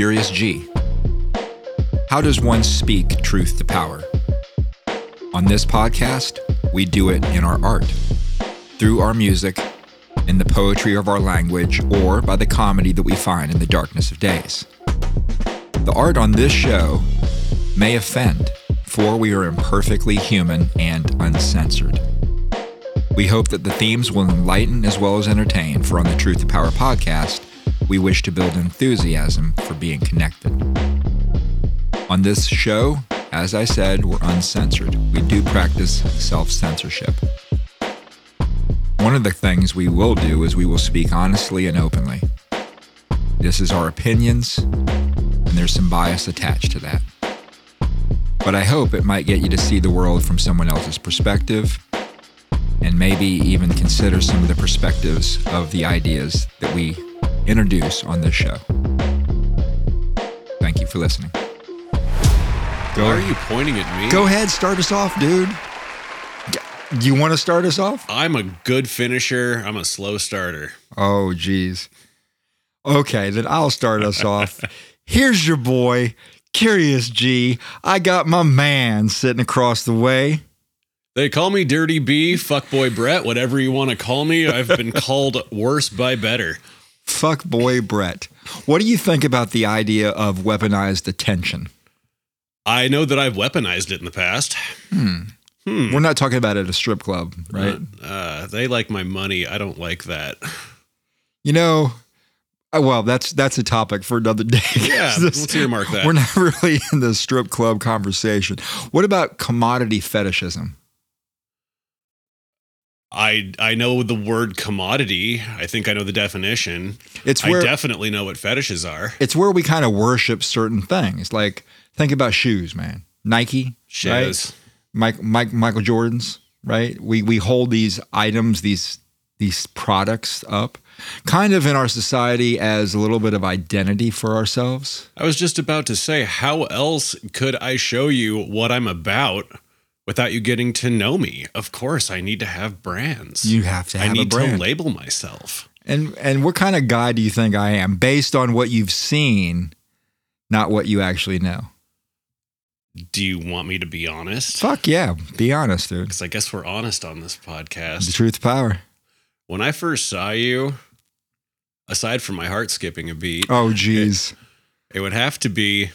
Kyrios G. How does one speak truth to power? On this podcast, we do it in our art, through our music, in the poetry of our language, or by the comedy that we find in the darkness of days. The art on this show may offend, for we are imperfectly human and uncensored. We hope that the themes will enlighten as well as entertain, for on the Truth to Power podcast, we wish to build enthusiasm for being connected. On this show, as I said, we're uncensored. We do practice self censorship. One of the things we will do is we will speak honestly and openly. This is our opinions, and there's some bias attached to that. But I hope it might get you to see the world from someone else's perspective and maybe even consider some of the perspectives of the ideas that we introduce on this show. Thank you for listening. Go, Why are you pointing at me? go ahead, start us off, dude. You want to start us off? I'm a good finisher. I'm a slow starter. Oh, geez. Okay, then I'll start us off. Here's your boy, Kyrios G. I got my man sitting across the way. They call me Dirty B, Fuckboy Brett, whatever you want to call me. I've been called worse by better. Fuck boy Brett. What do you think about the idea of weaponized attention? I know that I've weaponized it in the past. We're not talking about it at a strip club, right? Uh, they like my money. I don't like that. You know, uh, well, that's that's a topic for another day. Yeah, This- let's earmark that. We're not really in the strip club conversation. What about commodity fetishism? I I know the word commodity. I think I know the definition. It's I definitely know what fetishes are. it's where we kind of worship certain things. Like think about shoes, man. Nike, right? Mike, Mike, Michael Jordan's, right? We we hold these items, these these products up, kind of in our society as a little bit of identity for ourselves. I was just about to say, how else could I show you what I'm about without you getting to know me? Of course, I need to have brands. You have to I have a need to label myself. And and what kind of guy do you think I am, based on what you've seen, not what you actually know? Do you want me to be honest? Fuck yeah, be honest, dude. Because I guess we're honest on this podcast. The truth, power. When I first saw you, aside from my heart skipping a beat, Oh, geez. it would have to be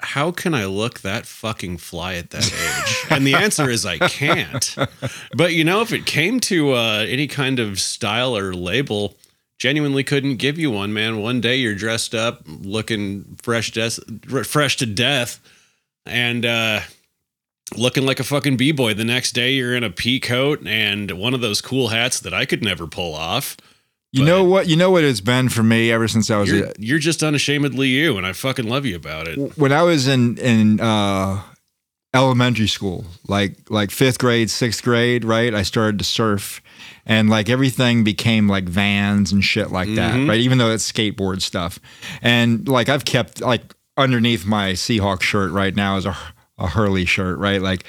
how can I look that fucking fly at that age? and the answer is I can't. But you know, if it came to uh, any kind of style or label, genuinely couldn't give you one, man. One day you're dressed up, looking fresh, des- fresh to death, and uh, looking like a fucking b boy. The next day you're in a pea coat and one of those cool hats that I could never pull off. You know what? You know what it's been for me ever since I was You're, a, you're just unashamedly you, and I fucking love you about it. when I was in in uh, elementary school, like like fifth grade, sixth grade, right? I started to surf, and like everything became like vans and shit like that, Mhm. right? Even though it's skateboard stuff, and like I've kept like underneath my Seahawk shirt right now is a a Hurley shirt, right? Like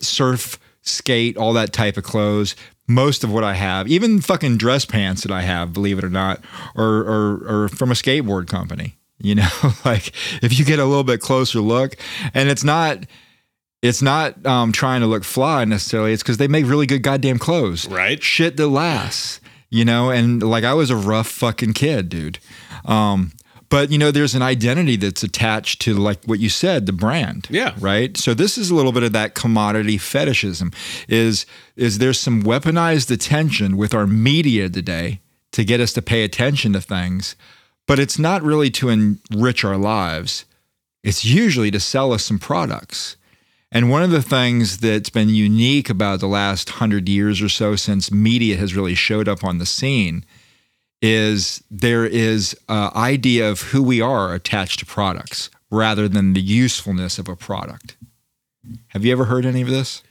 surf, skate, all that type of clothes. Most of what I have, even fucking dress pants that I have, believe it or not, are are, are from a skateboard company. You know, like if you get a little bit closer look, and it's not it's not um, trying to look fly necessarily. It's because they make really good goddamn clothes, Right. Shit that lasts, you know. And like I was a rough fucking kid, dude. Um, but you know, there's an identity that's attached to like what you said, the brand. Yeah. Right. So this is a little bit of that commodity fetishism. Is is there some weaponized attention with our media today to get us to pay attention to things, but it's not really to enrich our lives. It's usually to sell us some products. And one of the things that's been unique about the last hundred years or so since media has really showed up on the scene is there is an idea of who we are attached to products rather than the usefulness of a product. Have you ever heard any of this?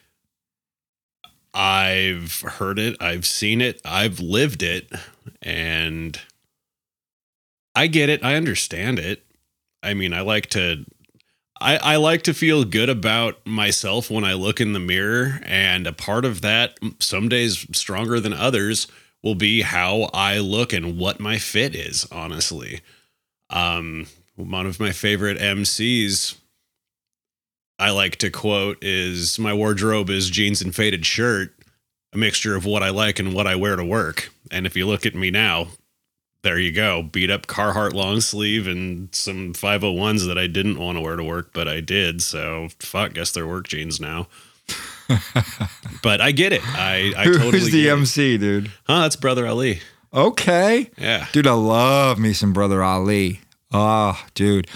I've heard it, I've seen it, I've lived it, and I get it, I understand it. I mean, I like to I, I like to feel good about myself when I look in the mirror, and a part of that, some days stronger than others, will be how I look and what my fit is. Honestly, um, one of my favorite MCs I like to quote is my wardrobe is jeans and faded shirt, a mixture of what I like and what I wear to work. And if you look at me now, there you go. Beat up Carhartt long sleeve and some 501s that I didn't want to wear to work, but I did. So fuck, guess they're work jeans now. But I get it. I, I totally Who's the get it. MC, dude? Huh, that's Brother Ali. Okay. Yeah. Dude, I love me some Brother Ali. Oh, dude.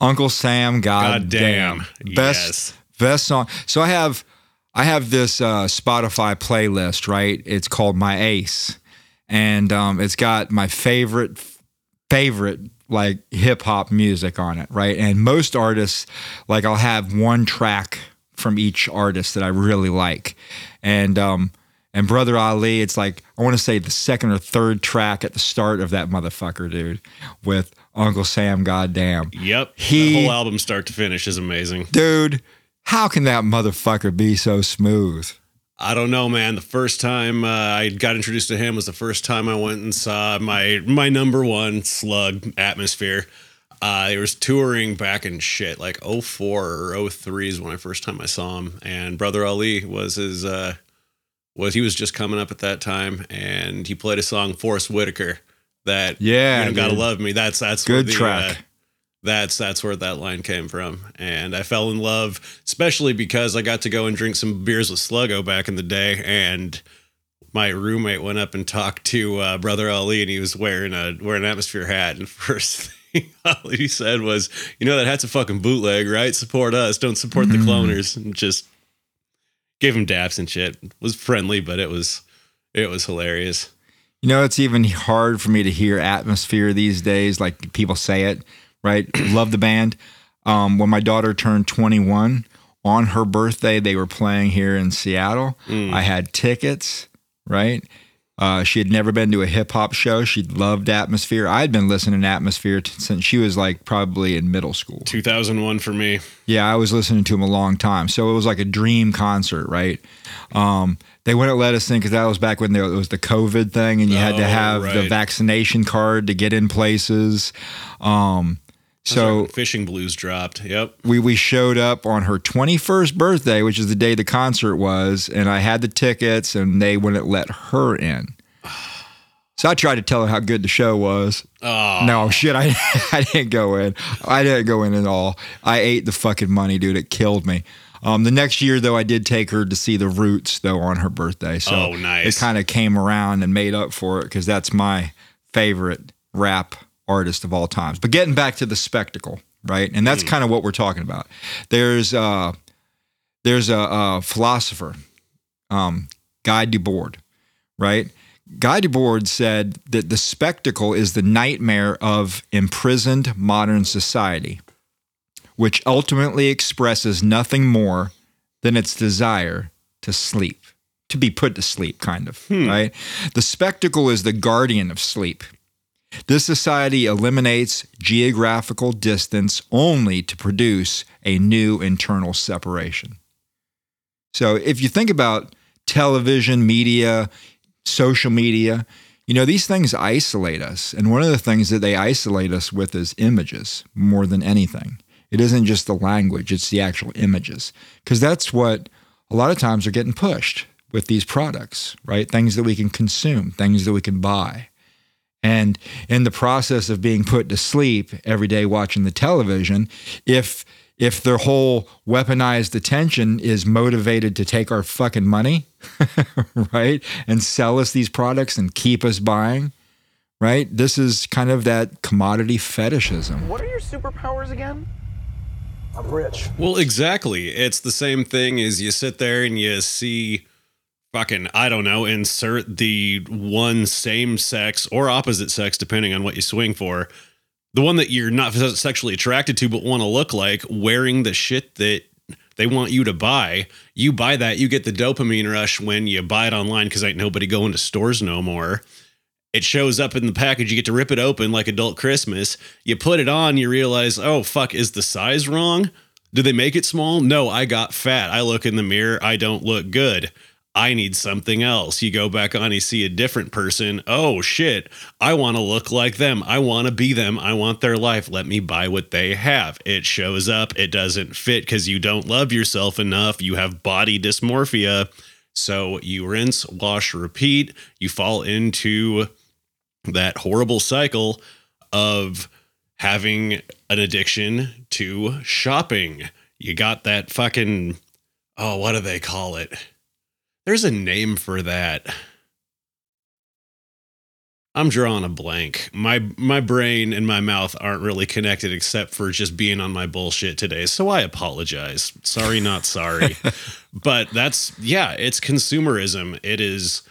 Uncle Sam, god, God damn. damn. Best Yes. best song. So I have I have this uh, Spotify playlist, right? It's called My Ace. And um, it's got my favorite favorite like hip hop music on it, right? And most artists, like I'll have one track from each artist that I really like. And um and Brother Ali, it's like I want to say the second or third track at the start of that motherfucker, dude, with Uncle Sam goddamn. Yep. He- the whole album start to finish is amazing. Dude, how can that motherfucker be so smooth? I don't know, man. The first time uh, I got introduced to him was the first time I went and saw my my number one slug atmosphere. Uh, he was touring back in shit like 04 or 03 is when I first time I saw him, and Brother Ali was his uh, was he was just coming up at that time, and he played a song Forest Whitaker that Yeah, you know, gotta love me. That's that's where Good the, track. uh, that's that's where that line came from, and I fell in love, especially because I got to go and drink some beers with Sluggo back in the day, and my roommate went up and talked to uh, Brother Ali, and he was wearing a wearing an atmosphere hat, and first thing he said was, "You know that hat's a fucking bootleg, right? Support us, don't support the cloners," and just gave him daps and shit. was friendly, but it was it was hilarious. You know, it's even hard for me to hear atmosphere these days, like people say it, right? Love the band. Um, when my daughter turned 21, on her birthday, they were playing here in Seattle. I had tickets, right? Uh, she had never been to a hip hop show. She loved Atmosphere. I had been listening to Atmosphere t- since she was like probably in middle school. 2001 for me. Yeah, I was listening to him a long time. So it was like a dream concert, right? Um, they wouldn't let us in because that was back when there it was the COVID thing, and you had to Oh, have the vaccination card to get in places. Um, so fishing blues dropped. Yep. we we showed up on her 21st birthday, which is the day the concert was, and I had the tickets, and they wouldn't let her in. So I tried to tell her how good the show was. Oh, No shit, I I didn't go in. I didn't go in at all. I ate the fucking money, dude. It killed me. Um, the next year though, I did take her to see the Roots though on her birthday. So Oh, nice. it kind of came around and made up for it because that's my favorite rap artist of all times. But getting back to the spectacle, right? And that's kind of what we're talking about. There's uh, there's a, a philosopher, um, Guy Debord, right? Guy Debord said that the spectacle is the nightmare of imprisoned modern society, which ultimately expresses nothing more than its desire to sleep, to be put to sleep, kind of, right? The spectacle is the guardian of sleep. This society eliminates geographical distance only to produce a new internal separation. So if you think about television, media, social media, you know, these things isolate us. And one of the things that they isolate us with is images more than anything. It isn't just the language, it's the actual images. Because that's what a lot of times are getting pushed with these products, right? Things that we can consume, things that we can buy. And in the process of being put to sleep every day watching the television, if if their whole weaponized attention is motivated to take our fucking money, right? And sell us these products and keep us buying, right? This is kind of that commodity fetishism. What are your superpowers again? I'm rich. Well, exactly. It's the same thing as you sit there and you see fucking, I don't know, insert the one same sex or opposite sex, depending on what you swing for. The one that you're not sexually attracted to, but want to look like wearing the shit that they want you to buy. You buy that, you get the dopamine rush when you buy it online because ain't nobody going to stores no more. It shows up in the package. You get to rip it open like adult Christmas. You put it on, you realize, oh, fuck, is the size wrong? Do they make it small? No, I got fat. I look in the mirror. I don't look good. I need something else. You go back on, you see a different person. Oh shit, I want to look like them. I want to be them. I want their life. Let me buy what they have. It shows up. It doesn't fit because you don't love yourself enough. You have body dysmorphia. So you rinse, wash, repeat. You fall into that horrible cycle of having an addiction to shopping. You got that fucking, oh, what do they call it? There's a name for that. I'm drawing a blank. My my brain and my mouth aren't really connected except for just being on my bullshit today. So I apologize. Sorry, not sorry. but that's yeah, it's consumerism. It is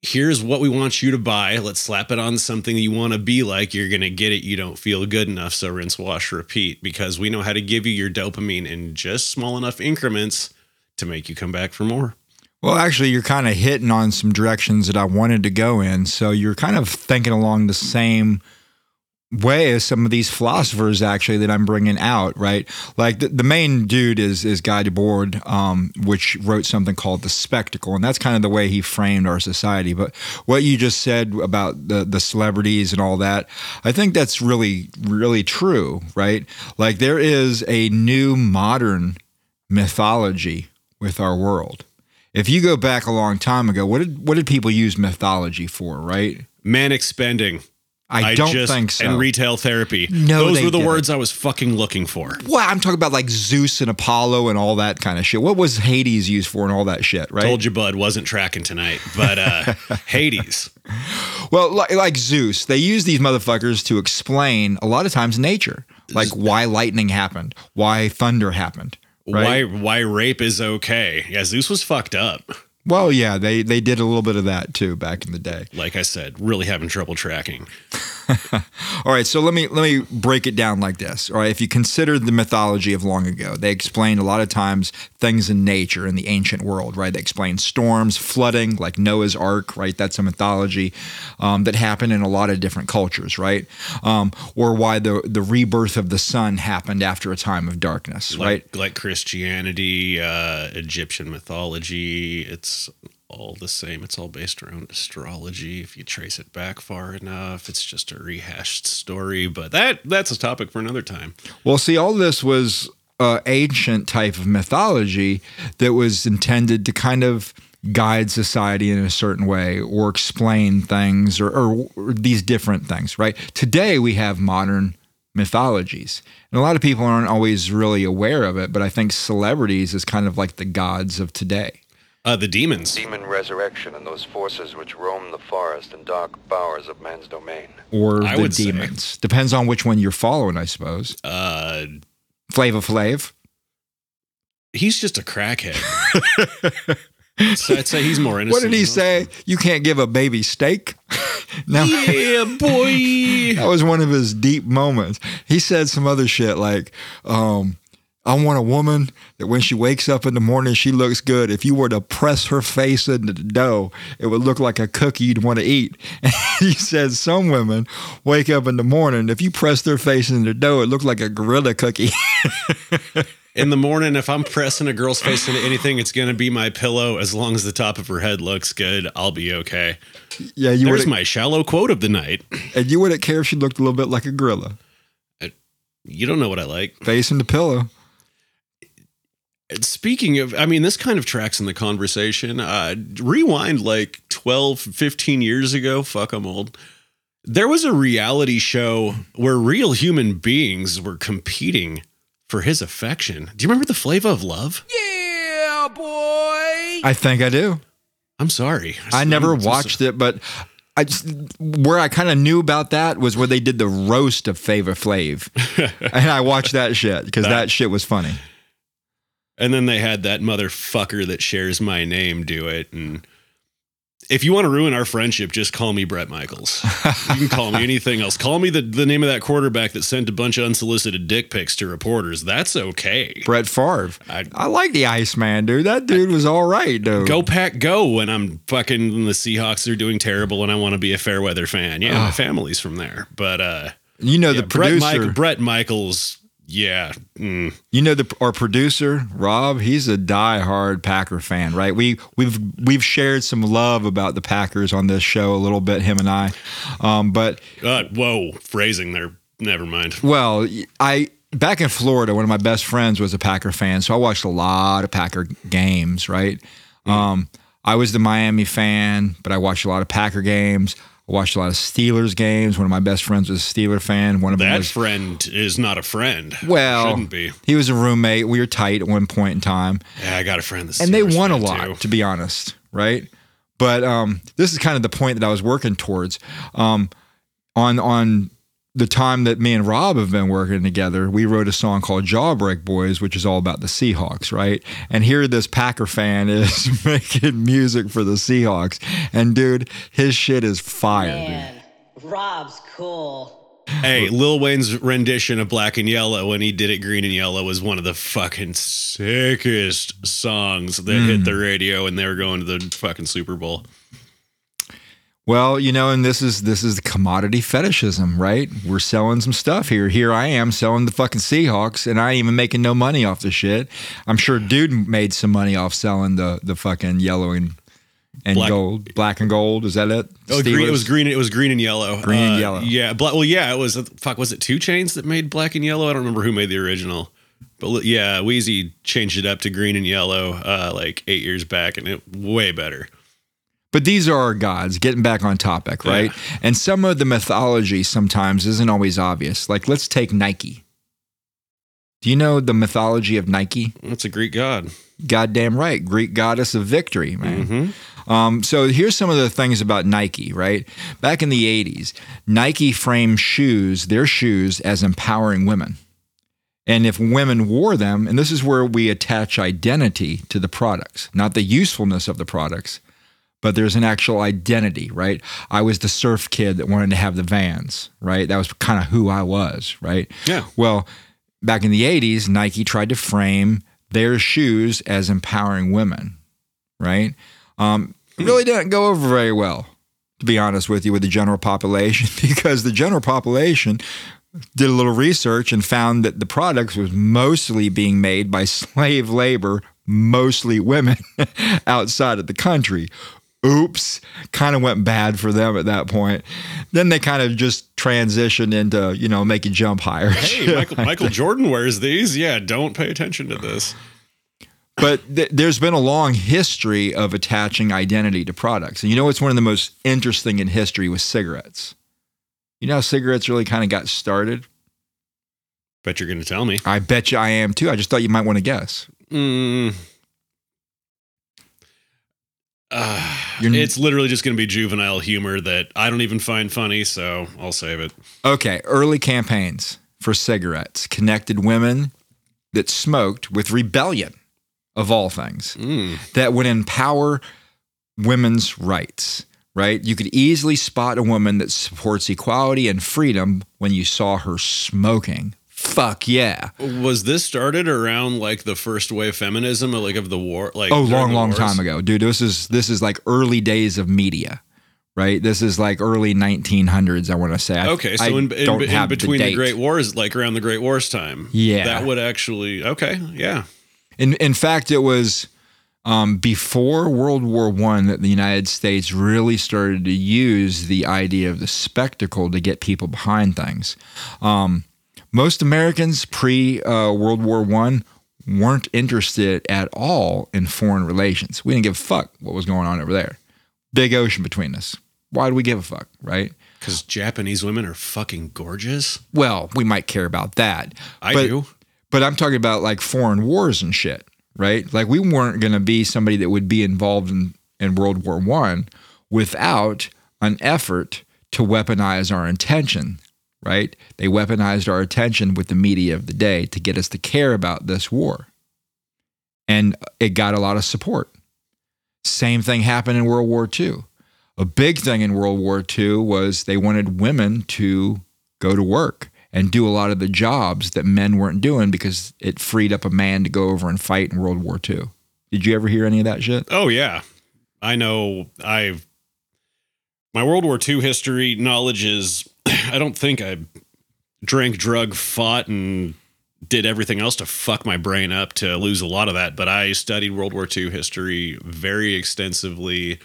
here's what we want you to buy. Let's slap it on something you want to be like. You're going to get it. You don't feel good enough. So rinse, wash, repeat because we know how to give you your dopamine in just small enough increments to make you come back for more. Well, actually, you're kind of hitting on some directions that I wanted to go in. So you're kind of thinking along the same way as some of these philosophers actually that I'm bringing out, right? Like the, the main dude is is Guy Debord, um, which wrote something called The Spectacle, and that's kind of the way he framed our society. But what you just said about the the celebrities and all that, I think that's really really true, right? Like there is a new modern mythology with our world if you go back a long time ago, what did what did people use mythology for, right? Manic spending. I, don't think so. And retail therapy. No, those were the didn't. words I was fucking looking for. Well, I'm talking about like Zeus and Apollo and all that kind of shit. What was Hades used for and all that shit, right? Told you, bud, wasn't tracking tonight, but uh Hades. Well, like, like Zeus, they use these motherfuckers to explain a lot of times nature, like why lightning happened, why thunder happened. Right? Why why rape is okay? Yeah, Zeus was fucked up. Well, yeah, they they did a little bit of that too back in the day. Like I said, really having trouble tracking. All right, so let me let me break it down like this. All right, if you consider the mythology of long ago, they explained a lot of times things in nature in the ancient world. Right, they explain storms, flooding, like Noah's Ark. Right, that's a mythology um, that happened in a lot of different cultures. Right, um, or why the the rebirth of the sun happened after a time of darkness. right, Like like Christianity, uh Egyptian mythology, it's all the same. It's all based around astrology. If you trace it back far enough, it's just a rehashed story. But that that's a topic for another time. Well, see, all this was uh, ancient type of mythology that was intended to kind of guide society in a certain way or explain things or, or, or these different things, right? Today we have modern mythologies. And a lot of people aren't always really aware of it, but I think celebrities is kind of like the gods of today. Uh the demons. Demon resurrection and those forces which roam the forest and dark bowers of man's domain. Or I the would say- demons. Depends on which one you're following, I suppose. Uh Flava Flav. he's just a crackhead. so I'd say he's more innocent. What did he than say? You can't give a baby steak? no. most. Yeah, boy. That was one of his deep moments. He said some other shit like, um, I want a woman that when she wakes up in the morning, she looks good. If you were to press her face into the dough, it would look like a cookie you'd want to eat. And he said some women wake up in the morning, if you press their face into the dough, it looked like a gorilla cookie. In the morning, if I'm pressing a girl's face into anything, it's gonna be my pillow. As long as the top of her head looks good, I'll be okay. yeah, you There's my shallow quote of the night. and you wouldn't care if she looked a little bit like a gorilla. You don't know what I like. Face in the pillow. Speaking of, I mean, this kind of tracks in the conversation. Uh, rewind like 12, 15 years ago. Fuck, I'm old. There was a reality show where real human beings were competing for his affection. Do you remember the flavor of love? Yeah, boy. I think I do. I'm sorry. I never watched it, but I just where I kind of knew about that was where they did the roast of Flava Flav, and I watched that shit because that shit was funny. And then they had that motherfucker that shares my name do it. And if you want to ruin our friendship, just call me Bret Michaels. You can call me anything else. Call me the, the name of that quarterback that sent a bunch of unsolicited dick pics to reporters. That's okay. Brett Favre. I- I, like the Iceman, dude. That dude was all right, dude. Go pack, go! When I'm fucking when the Seahawks are doing terrible, and I want to be a fair weather fan. Yeah, my family's from there, but uh, You know yeah, the producer. Brett, Bret Michaels. Yeah, mm. You know the our producer Rob. He's a diehard Packer fan, right? We we've we've shared some love about the Packers on this show a little bit, him and I. Um, but uh, whoa, phrasing there. Never mind. well, I back in Florida, one of my best friends was a Packer fan, so I watched a lot of Packer games, right? Um, I was the Miami fan, but I watched a lot of Packer games. Watched a lot of Steelers games. One of my best friends was a Steeler fan. One of That was friend is not a friend. well, shouldn't be. he was a roommate. We were tight at one point in time. Yeah, I got a friend. That's and they won a lot, too. to be honest, right? But um, this is kind of the point that I was working towards. Um, on on the time that me and Rob have been working together, we wrote a song called Jawbreak Boys, which is all about the Seahawks, right? And here this Packer fan is making music for the Seahawks, and dude, his shit is fire, dude. Man, Rob's cool. Hey, Lil Wayne's rendition of Black and Yellow when he did it green and yellow was one of the fucking sickest songs that Hmm. hit the radio and they were going to the fucking Super Bowl. Well, you know, and this is this is the commodity fetishism, right? We're selling some stuff here. Here I am selling the fucking Seahawks, and I ain't even making no money off the shit. I'm sure dude made some money off selling the the fucking yellow and and Black- gold, black and gold. Is that it? Oh, green, it was green. It was green and yellow. Uh, Green and yellow. Yeah. Black, well, yeah. It was. Fuck. Was it 2 Chainz that made Black and Yellow? I don't remember who made the original. But yeah, Weezy changed it up to green and yellow uh, like eight years back, and it way better. But these are our gods, getting back on topic, right? And some of the mythology sometimes isn't always obvious. Like, let's take Nike. Do you know the mythology of Nike? That's a Greek god. Goddamn right. Greek goddess of victory, man. Mm-hmm. Um, so here's some of the things about Nike, right? Back in the 80s, Nike framed shoes, their shoes, as empowering women. And if women wore them, and this is where we attach identity to the products, not the usefulness of the products, but there's an actual identity, right? I was the surf kid that wanted to have the vans, right? That was kind of who I was, right? Yeah. Well, back in the 80s, Nike tried to frame their shoes as empowering women, right? Um, it really didn't go over very well, to be honest with you, with the general population, because the general population did a little research and found that the products was mostly being made by slave labor, mostly women outside of the country. Oops, kind of went bad for them at that point. Then they kind of just transitioned into, you know, making jump higher. Hey, Michael, Michael Jordan wears these. Yeah, don't pay attention to this. but th- there's been a long history of attaching identity to products. And you know what's one of the most interesting in history with cigarettes. You know how cigarettes really kind of got started? Bet you're going to tell me. I bet you I am too. I just thought you might want to guess. Mm. Uh, it's literally just going to be juvenile humor that I don't even find funny, so I'll save it. Okay, early campaigns for cigarettes connected women that smoked with rebellion, of all things, Mm. that would empower women's rights, right? You could easily spot a woman that supports equality and freedom when you saw her smoking. Fuck yeah. Was this started around like the first wave feminism, or like of the war? Like Oh, long, long wars? time ago. Dude, this is this is like early days of media. Right? This is like early 1900s, I want to say. I- Okay, so I in, in, in between the, date. Great Wars, like around the Great Wars time, Yeah. that would actually okay, yeah. In in fact, it was um, before World War One that the United States really started to use the idea of the spectacle to get people behind things. Um, most Americans pre uh, World War One weren't interested at all in foreign relations. We didn't give a fuck what was going on over there. Big ocean between us. Why do we give a fuck, right? Because Japanese women are fucking gorgeous. Well, we might care about that. I but, do. But I'm talking about like foreign wars and shit, right? Like we weren't going to be somebody that would be involved in, in World War One without an effort to weaponize our intention, right? They weaponized our attention with the media of the day to get us to care about this war. And it got a lot of support. Same thing happened in World War II. a big thing in World War II was they wanted women to go to work and do a lot of the jobs that men weren't doing because it freed up a man to go over and fight in World War II. Did you ever hear any of that shit? Oh yeah, I know. I've my World War II history knowledge is. I don't think I drank, drug, fought, and did everything else to fuck my brain up to lose a lot of that. But I studied World War II history very extensively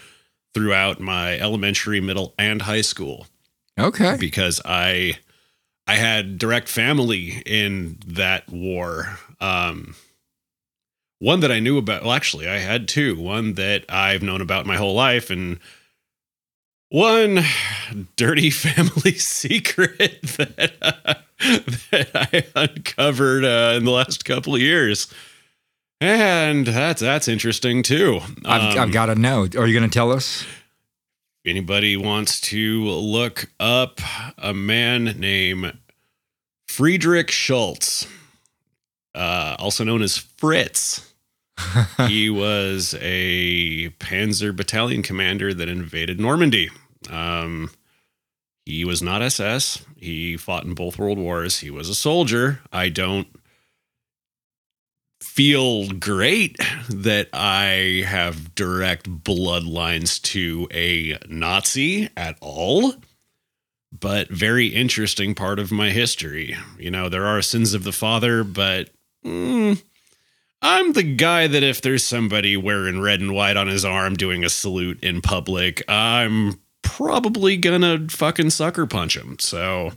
throughout my elementary, middle, and high school Okay. because I I had direct family in that war. Um, one that I knew about. Well, actually, I had two. One that I've known about my whole life, and one dirty family secret that uh, that I uncovered uh, in the last couple of years. And that's that's interesting too. I've, Um, I've got to know. Are you going to tell us? anybody wants to look up a man named Friedrich Schultz, uh, also known as Fritz. he was a Panzer battalion commander that invaded Normandy. Um, he was not SS. He fought in both world wars. He was a soldier. I don't feel great that I have direct bloodlines to a Nazi at all, but very interesting part of my history. You know, there are sins of the father, but mm, I'm the guy that if there's somebody wearing red and white on his arm doing a salute in public, I'm probably gonna fucking sucker punch him. So.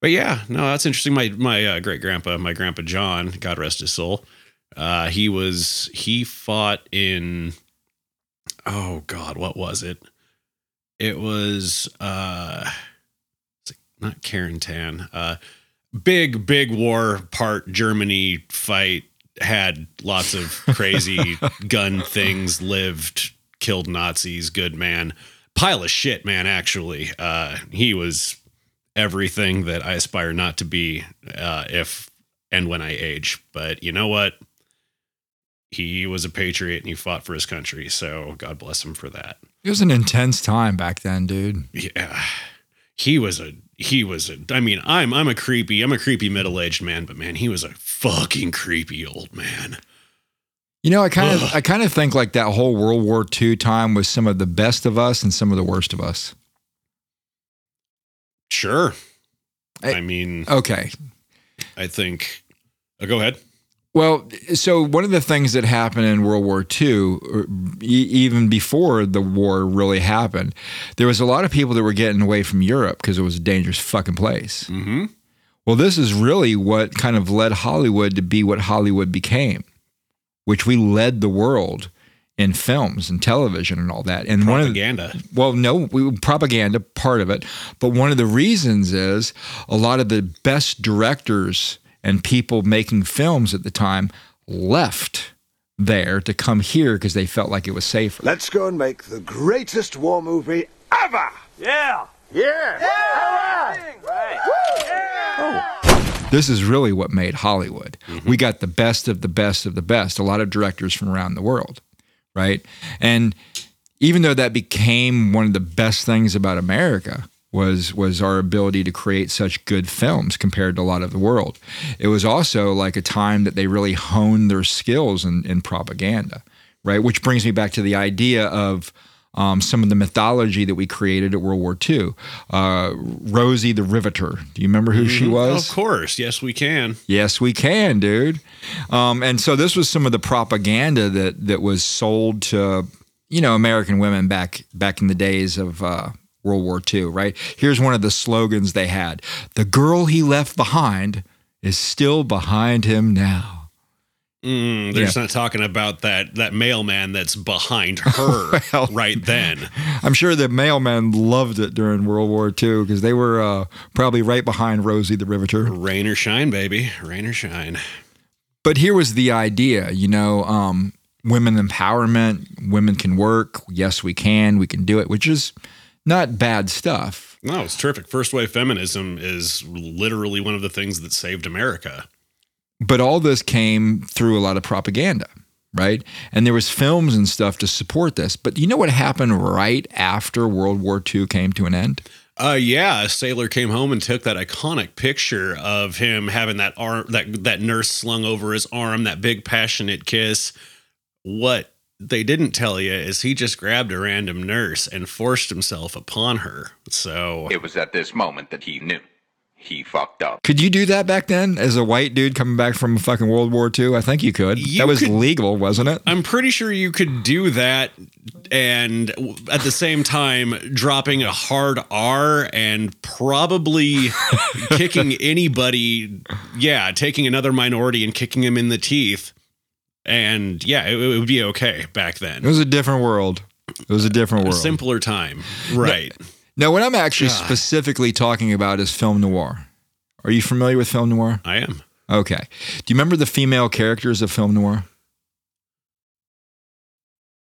But yeah, no, that's interesting. My my uh, great grandpa, my grandpa John, God rest his soul, uh, he was he fought in oh god, what was it? It was uh not Carentan. Uh big, big war part Germany fight, had lots of crazy gun things, lived, killed Nazis, good man. Pile of shit, man, actually. Uh he was everything that I aspire not to be uh if and when I age. But you know what? he was a patriot and he fought for his country. So God bless him for that. It was an intense time back then, dude. Yeah. He was a he was a I mean, I'm I'm a creepy, I'm a creepy middle-aged man, but man, he was a fucking creepy old man. You know, I kind of I kind of think like that whole World War II time was some of the best of us and some of the worst of us. Sure. I- I mean, Okay. I think oh, go ahead. Well, so one of the things that happened in World War II, even before the war really happened, there was a lot of people that were getting away from Europe because it was a dangerous fucking place. Mm-hmm. Well, this is really what kind of led Hollywood to be what Hollywood became, which we led the world in films and television and all that. And one of the, Propaganda. well, no, we, propaganda part of it, but one of the reasons is a lot of the best directors and people making films at the time left there to come here because they felt like it was safer. Let's go and make the greatest war movie ever! Yeah. Yeah! yeah! Oh. This is really what made Hollywood. Mm-hmm. We got the best of the best of the best, a lot of directors from around the world, right? And even though that became one of the best things about America was was our ability to create such good films compared to a lot of the world. It was also like a time that they really honed their skills in, in propaganda, right? Which brings me back to the idea of um, some of the mythology that we created at World War II. Uh, Rosie the Riveter. Do you remember who she was? Of course. Yes, we can. Yes, we can, dude. Um, and so this was some of the propaganda that that was sold to you know American women back back in the days of uh, World War II. Right? Here's one of the slogans they had: "The girl he left behind is still behind him now." Mm, they're just not talking about that that mailman that's behind her Well- right then. I'm sure the mailman loved it during World War II because they were uh, probably right behind Rosie the Riveter. Rain or shine, baby. Rain or shine. but here was the idea you know um, women empowerment women can work yes we can we can do it which is not bad stuff No, it's terrific. First wave feminism is literally one of the things that saved America. but all this came through a lot of propaganda right? And there was films and stuff to support this. But you know what happened right after World War II came to an end? Uh, yeah, a sailor came home and took that iconic picture of him having that arm, that that nurse slung over his arm, that big passionate kiss. What they didn't tell you is he just grabbed a random nurse and forced himself upon her. So It was at this moment that he knew. He fucked up. Could you do that back then as a white dude coming back from fucking World War II? I think you could. You that was could- legal, wasn't it? I'm pretty sure you could do that and at the same time dropping a hard R and probably kicking anybody, yeah, taking another minority and kicking him in the teeth. And yeah, it, it would be okay back then. It was a different world. It was a different A world. simpler time. Right. now, what I'm actually specifically talking about is film noir. Are you familiar with film noir? I am. Okay. Do you remember the female characters of film noir?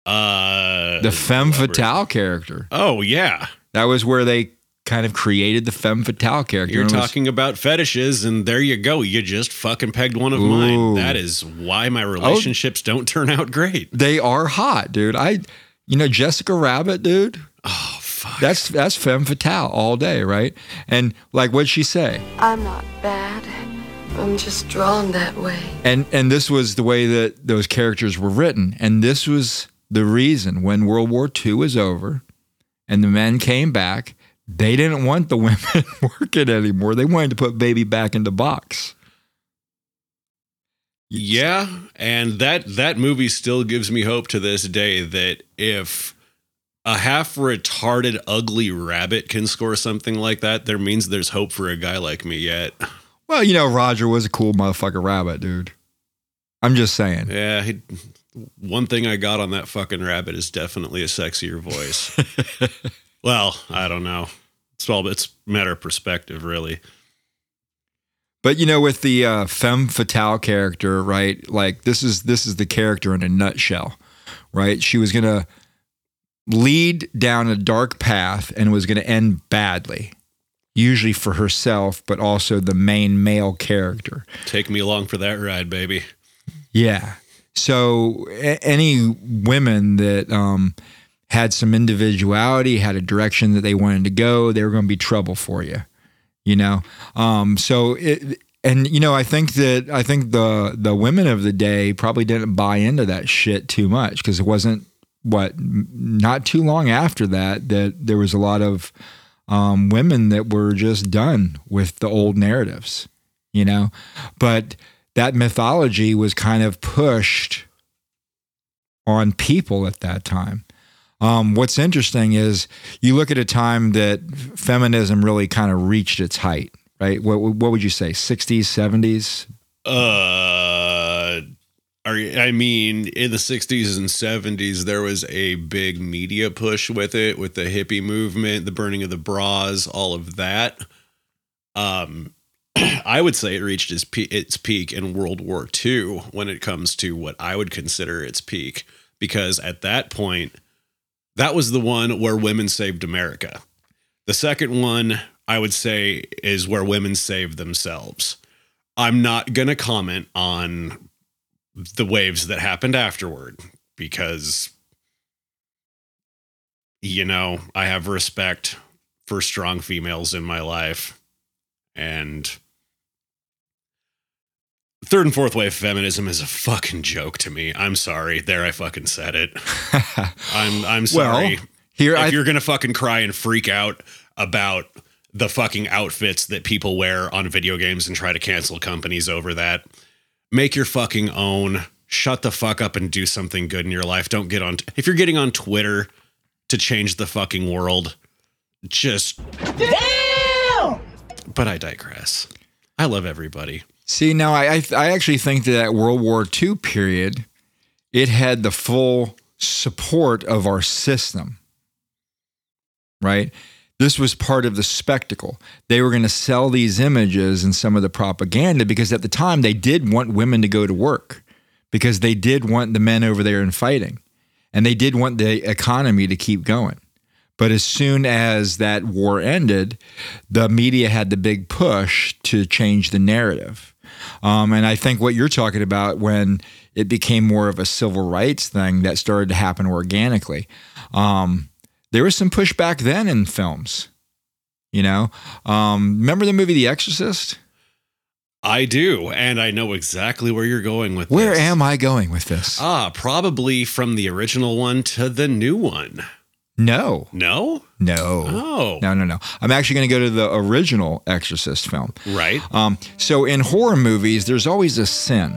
Uh The femme fatale character. Oh yeah. That was where they kind of created the femme fatale character. You're And it was- talking about fetishes, and there you go. You just fucking pegged one of Ooh. mine. That is why my relationships don't turn out great. they are hot, dude. I, you know, Jessica Rabbit, dude. Oh fuck. That's that's femme fatale all day, right? And like, what'd she say? I'm not bad. I'm just drawn that way. And and this was the way that those characters were written. And this was the reason when World War II was over and the men came back, they didn't want the women working anymore. They wanted to put baby back in the box. Yeah, and that that movie still gives me hope to this day that if a half retarded ugly rabbit can score something like that, there means there's hope for a guy like me yet. Well, you know, Roger was a cool motherfucker rabbit, dude. I'm just saying. Yeah, he, one thing I got on that fucking rabbit is definitely a sexier voice. well, I don't know. It's all it's a matter of perspective, really. But you know, with the uh, femme fatale character, right? Like this is this is the character in a nutshell, right? She was gonna lead down a dark path and was gonna end badly, usually for herself, but also the main male character. Take me along for that ride, baby. Yeah. So a- any women that um, had some individuality, had a direction that they wanted to go, they were going to be trouble for you. You know. Um, so it, and you know, I think that I think the the women of the day probably didn't buy into that shit too much because it wasn't what not too long after that that there was a lot of um, women that were just done with the old narratives, you know. But that mythology was kind of pushed on people at that time. Um, what's interesting is you look at a time that feminism really kind of reached its height, right? What, what would you say, 60s, 70s? Uh, are I mean, in the '60s and '70s, there was a big media push with it, with the hippie movement, the burning of the bras, all of that. Um, I would say it reached its pe- its peak in World War II when it comes to what I would consider its peak, because at that point, that was the one where women saved America. The second one, I would say, is where women saved themselves. I'm not going to comment on the waves that happened afterward because, you know, I have respect for strong females in my life. And third and fourth wave feminism is a fucking joke to me. I'm sorry. There, I fucking said it. I'm, I'm sorry. Well, here if I you're gonna fucking cry and freak out about the fucking outfits that people wear on video games and try to cancel companies over that, make your fucking own. Shut the fuck up and do something good in your life. Don't get on. if you're getting on Twitter to change the fucking world, just. Damn! But I digress. I love everybody. See, now I, I actually think that that World War II period, it had the full support of our system. Right? This was part of the spectacle. They were going to sell these images and some of the propaganda because at the time they did want women to go to work because they did want the men over there and fighting. And they did want the economy to keep going. But as soon as that war ended, the media had the big push to change the narrative. Um, and I think what you're talking about when it became more of a civil rights thing that started to happen organically. Um, there was some pushback then in films. You know, um, remember the movie The Exorcist? I do, and I know exactly where you're going with this. Where this. am I going with this? Ah, probably from the original one to the new one. No, No? no, Oh. no, no, no. I'm actually going to go to the original Exorcist film. Right. Um, so in horror movies, there's always a sin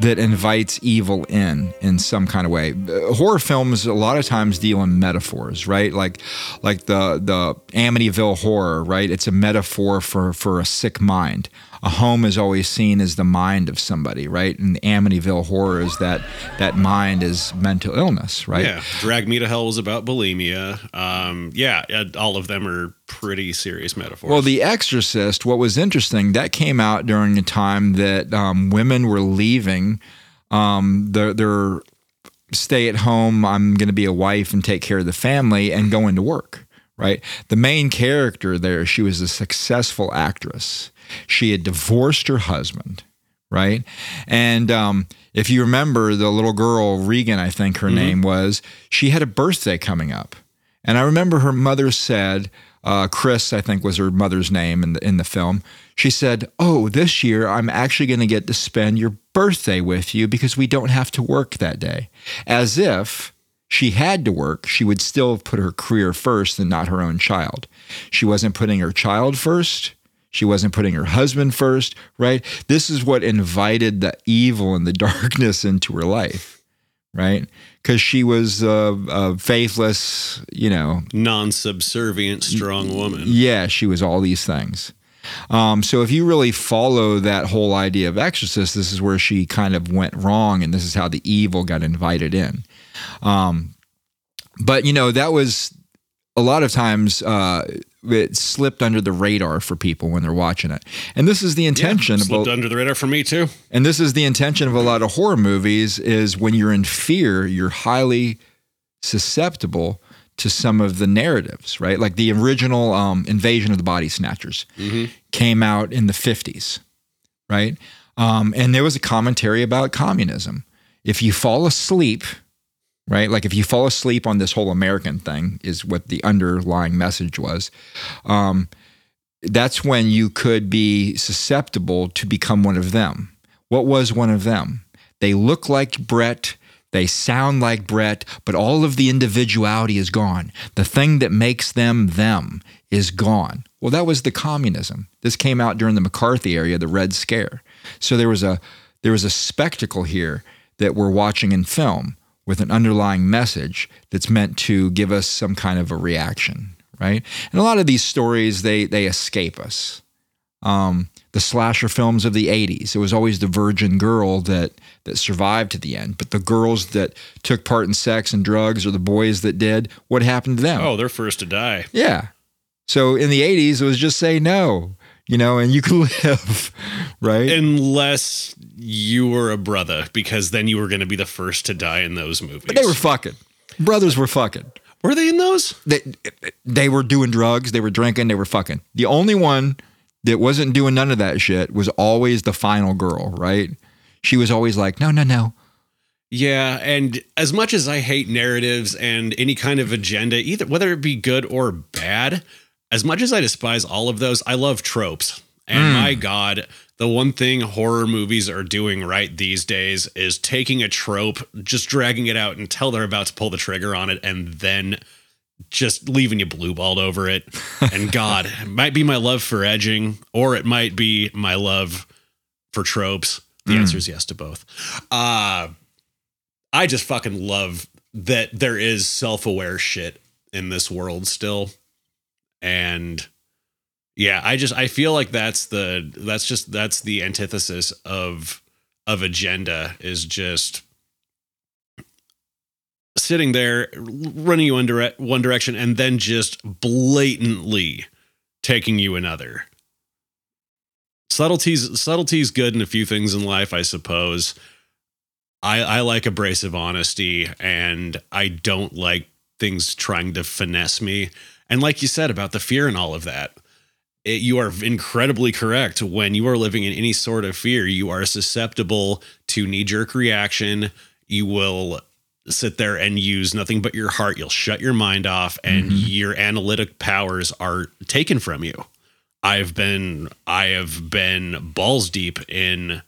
that invites evil in in some kind of way. Uh, horror films a lot of times deal in metaphors, right? Like like the the Amityville horror, right? It's a metaphor for for a sick mind. A home is always seen as the mind of somebody, right? And Amityville horror is that that mind is mental illness, right? Yeah. Drag Me to Hell was about bulimia. Um, yeah, all of them are pretty serious metaphors. Well, The Exorcist, what was interesting, that came out during a time that um, women were leaving um, their, their stay at home, I'm going to be a wife and take care of the family and going to work, right? The main character there, she was a successful actress. She had divorced her husband, right? And um, if you remember the little girl, Regan, I think her name was, she had a birthday coming up. And I remember her mother said, uh, Chris, I think was her mother's name in the in the film. She said, "Oh, this year I'm actually going to get to spend your birthday with you because we don't have to work that day." As if she had to work, she would still put her career first and not her own child. She wasn't putting her child first. She wasn't putting her husband first, right? This is what invited the evil and the darkness into her life, right? Because she was a, a faithless, you know, non subservient, strong woman. yeah, she was all these things. Um, so if you really follow that whole idea of Exorcist, this is where she kind of went wrong, and this is how the evil got invited in. Um, but you know that was a lot of times uh, it slipped under the radar for people when they're watching it, and this is the intention. of Slipped a- under the radar for me, too. and this is the intention of a lot of horror movies is when you're in fear, you're highly susceptible to some of the narratives, right? Like the original um, Invasion of the Body Snatchers came out in the 50s, right? Um, and there was a commentary about communism. If you fall asleep, right? Like if you fall asleep on this whole American thing, is what the underlying message was. Um, that's when you could be susceptible to become one of them. What was one of them? They look like Brett. They sound like Brett, but all of the individuality is gone. The thing that makes them them is gone. Well, that was the communism. This came out during the McCarthy area, the Red Scare. So there was a there was a spectacle here that we're watching in film with an underlying message that's meant to give us some kind of a reaction, right? And a lot of these stories they they escape us. Um, the slasher films of the 80s, it was always the virgin girl that that survived to the end. But the girls that took part in sex and drugs or the boys that did, what happened to them? Oh, they're first to die. Yeah. So in the 80s, it was just say no, you know, and you can live, right? Unless you were a brother, because then you were going to be the first to die in those movies. but they were fucking. Brothers were fucking. Were they in those? They, they were doing drugs, they were drinking, they were fucking. The only one that wasn't doing none of that shit was always the final girl, right? She was always like, no, no, no. Yeah, and as much as I hate narratives and any kind of agenda, either whether it be good or bad, as much as I despise all of those, I love tropes. And my God, the one thing horror movies are doing right these days is taking a trope, just dragging it out until they're about to pull the trigger on it, and then just leaving you blue balled over it. And God, it might be my love for edging, or it might be my love for tropes. The answer is yes to both. Uh I just fucking love that there is self-aware shit in this world still. And yeah, I just I feel like that's the that's just that's the antithesis of of agenda is just sitting there running you in one direction and then just blatantly taking you another. Subtleties subtleties good in a few things in life, I suppose. I, I like abrasive honesty and I don't like things trying to finesse me. And like you said about the fear and all of that, it, you are incredibly correct. When you are living in any sort of fear, you are susceptible to knee jerk reaction. You will sit there and use nothing but your heart. You'll shut your mind off, and mm-hmm. your analytic powers are taken from you. I've been I have been balls deep in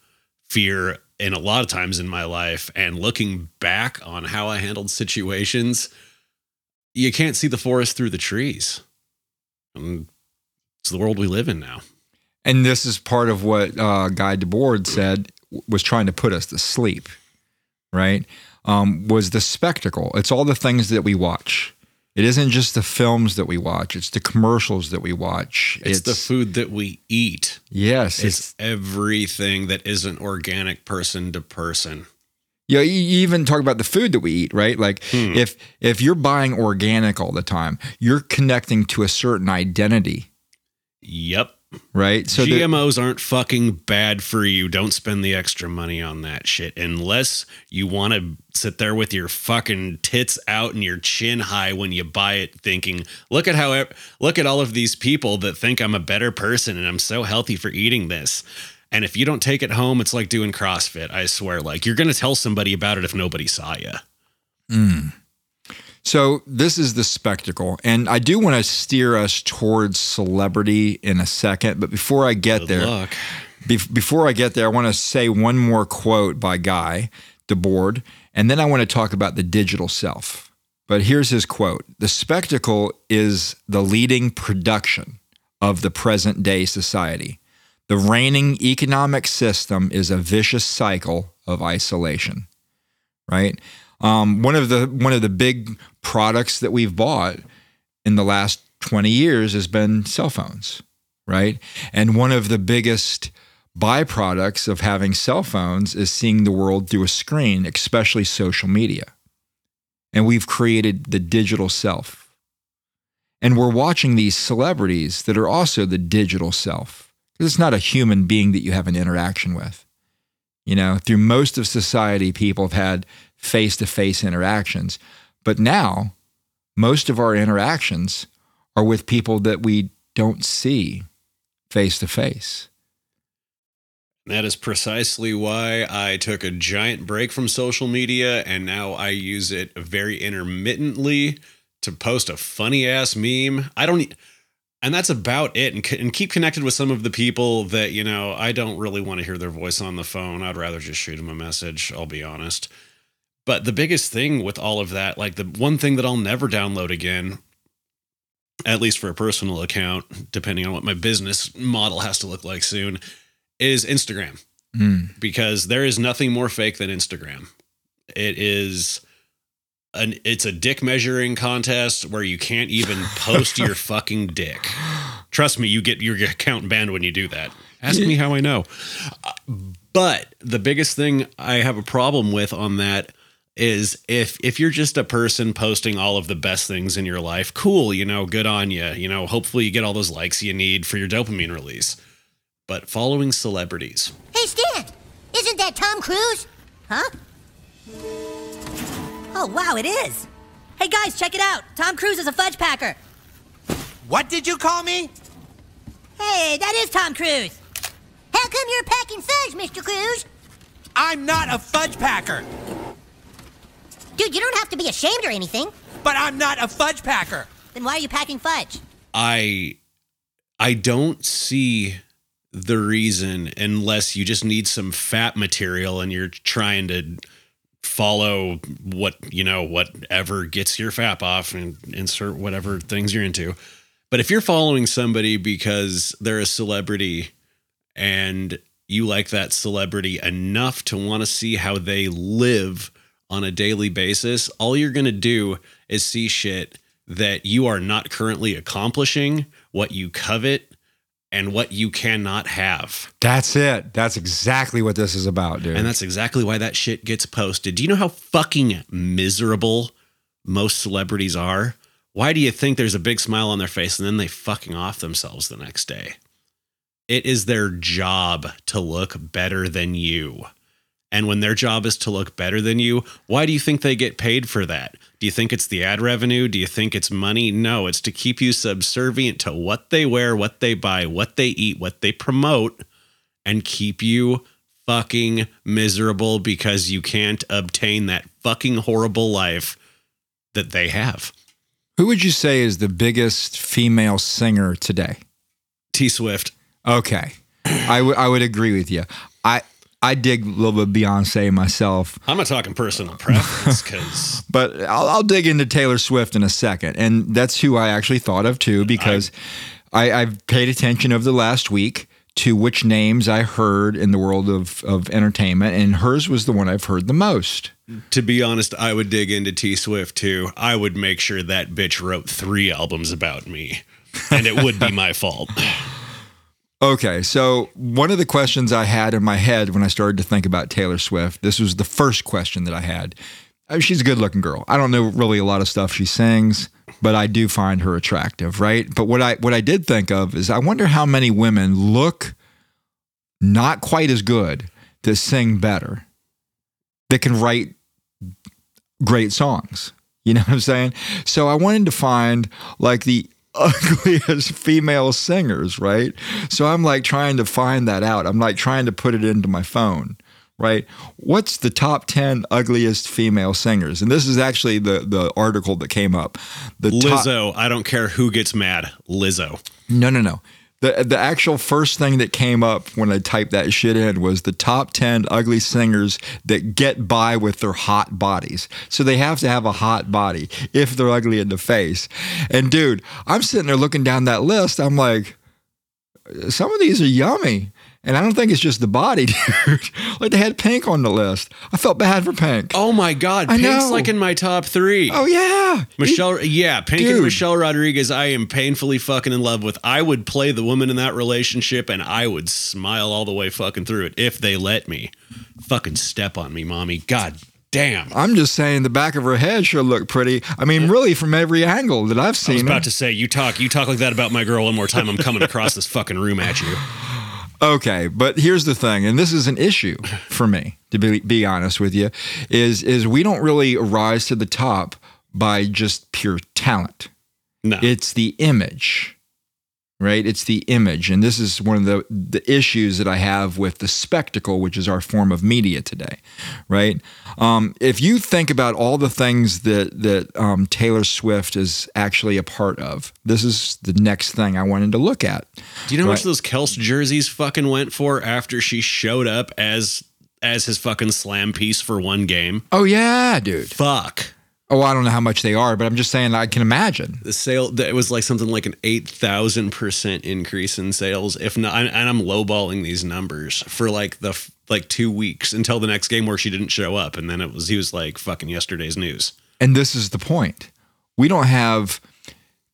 fear in a lot of times in my life and looking back on how I handled situations you can't see the forest through the trees. And it's the world we live in now. And this is part of what uh, Guy Debord said was trying to put us to sleep, right? Um, was the spectacle. It's all the things that we watch. It isn't just the films that we watch. It's the commercials that we watch. It's, the food that we eat. Yes, It's, it's, everything that isn't organic person to person. Yeah. You you even talk about the food that we eat, right? Like hmm. if if you're buying organic all the time, you're connecting to a certain identity, Yep. right? So GMOs aren't fucking bad for you. Don't spend the extra money on that shit unless you want to sit there with your fucking tits out and your chin high when you buy it thinking, "Look at how look at all of these people that think I'm a better person and I'm so healthy for eating this." And if you don't take it home, it's like doing CrossFit. I swear like you're going to tell somebody about it if nobody saw you. Hmm. So this is the spectacle, and I do want to steer us towards celebrity in a second. But before I get Good there, be- before I get there, I want to say one more quote by Guy Debord, and then I want to talk about the digital self. But here's his quote: "The spectacle is the leading production of the present day society. The reigning economic system is a vicious cycle of isolation." Right. Um, one of the one of the big products that we've bought in the last 20 years has been cell phones, right? And one of the biggest byproducts of having cell phones is seeing the world through a screen, especially social media. And we've created the digital self. And we're watching these celebrities that are also the digital self. Because it's not a human being that you have an interaction with. You know, through most of society, people have had face to face interactions. But now, most of our interactions are with people that we don't see face to face. That is precisely why I took a giant break from social media and now I use it very intermittently to post a funny ass meme. I don't, e- and that's about it. And, c- and keep connected with some of the people that, you know, I don't really want to hear their voice on the phone. I'd rather just shoot them a message, I'll be honest. But the biggest thing with all of that, like the one thing that I'll never download again, at least for a personal account, depending on what my business model has to look like soon, is Instagram Mm. because there is nothing more fake than Instagram. It is an it's a dick measuring contest where you can't even post your fucking dick. Trust me, you get your account banned when you do that. Ask me how I know. Uh, But the biggest thing I have a problem with on that is if if you're just a person posting all of the best things in your life, cool, you know, good on you. You know, hopefully you get all those likes you need for your dopamine release. But following celebrities, Hey, Stan! Isn't that Tom Cruise? Huh? Oh, wow, it is! Hey, guys, check it out! Tom Cruise is a fudge packer! What did you call me? Hey, that is Tom Cruise! How come you're packing fudge, Mr. Cruise? I'm not a fudge packer, Dude, you don't have to be ashamed or anything. but I'm not a fudge packer. Then why are you packing fudge? I I don't see the reason unless you just need some fat material and you're trying to follow what you know whatever gets your fap off and insert whatever things you're into. But if you're following somebody because they're a celebrity and you like that celebrity enough to want to see how they live on a daily basis, all you're going to do is see shit that you are not currently accomplishing, what you covet, and what you cannot have. That's it. That's exactly what this is about, dude. And that's exactly why that shit gets posted. Do you know how fucking miserable most celebrities are? Why do you think there's a big smile on their face and then they fucking off themselves the next day? It is their job to look better than you. And when their job is to look better than you, why do you think they get paid for that? Do you think it's the ad revenue? Do you think it's money? No, it's to keep you subservient to what they wear, what they buy, what they eat, what they promote, and keep you fucking miserable because you can't obtain that fucking horrible life that they have. Who would you say is the biggest female singer today? T Swift. Okay. I, w- I would agree with you. I I dig a little bit Beyonce myself. I'm not talking personal preference because But I'll, I'll dig into Taylor Swift in a second. And that's who I actually thought of too, because I, I've paid attention over the last week to which names I heard in the world of, of entertainment, and hers was the one I've heard the most. to be honest, I would dig into T Swift too. I would make sure that bitch wrote three albums about me, and it would be my fault. Okay, so one of the questions I had in my head when I started to think about Taylor Swift, this was the first question that I had. Uh, She's a good looking girl. I don't know really a lot of stuff she sings, but I do find her attractive, right? But what I what I did think of is I wonder how many women look not quite as good that sing better, that can write great songs. You know what I'm saying? So I wanted to find like the ugliest female singers, right? So I'm like trying to find that out. I'm like trying to put it into my phone, right? What's the top 10 ugliest female singers? And this is actually the the article that came up. The top- Lizzo, I don't care who gets mad. Lizzo. no, no, no. The, the actual first thing that came up when I typed that shit in was the top 10 ugly singers that get by with their hot bodies. So they have to have a hot body if they're ugly in the face. And dude, I'm sitting there looking down that list. I'm like, some of these are yummy. And I don't think it's just the body, dude. like they had Pink on the list. I felt bad for Pink. Oh my God, I Pink's know. like in my top three. Oh, yeah. Michelle, yeah, Pink Dude. and Michelle Rodriguez, I am painfully fucking in love with. I would play the woman in that relationship and I would smile all the way fucking through it if they let me. Fucking step on me, mommy. God damn. I'm just saying the back of her head sure looked pretty. I mean, really, from every angle that I've seen. I was seen. her. about to say, you talk, you talk like that about my girl one more time. I'm coming across this fucking room at you. Okay, but here's the thing, and this is an issue for me to be, be honest with you, is is we don't really rise to the top by just pure talent. No. It's the image. Right? It's the image. And this is one of the, the issues that I have with the spectacle, which is our form of media today. Right? Um, if you think about all the things that that um, Taylor Swift is actually a part of, this is the next thing I wanted to look at. Do you know how much those Kelce jerseys fucking went for after she showed up as as his fucking slam piece for one game? Oh yeah, dude. Fuck. Oh, I don't know how much they are, but I'm just saying I can imagine. The sale it was like something like an eight thousand percent increase in sales. If not, and I'm lowballing these numbers for like the like two weeks until the next game where she didn't show up, and then it was he was like fucking yesterday's news. And this is the point. We don't have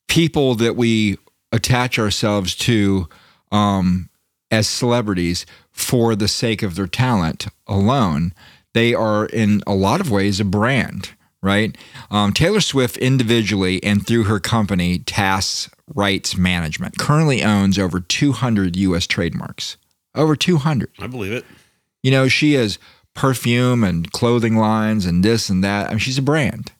people that we attach ourselves to um, as celebrities for the sake of their talent alone. They are, in a lot of ways, a brand, right? Um, Taylor Swift, individually and through her company, TAS Rights Management, currently owns over 200 U.S. trademarks. Over 200. I believe it. You know, she has perfume and clothing lines and this and that. I mean, she's a brand,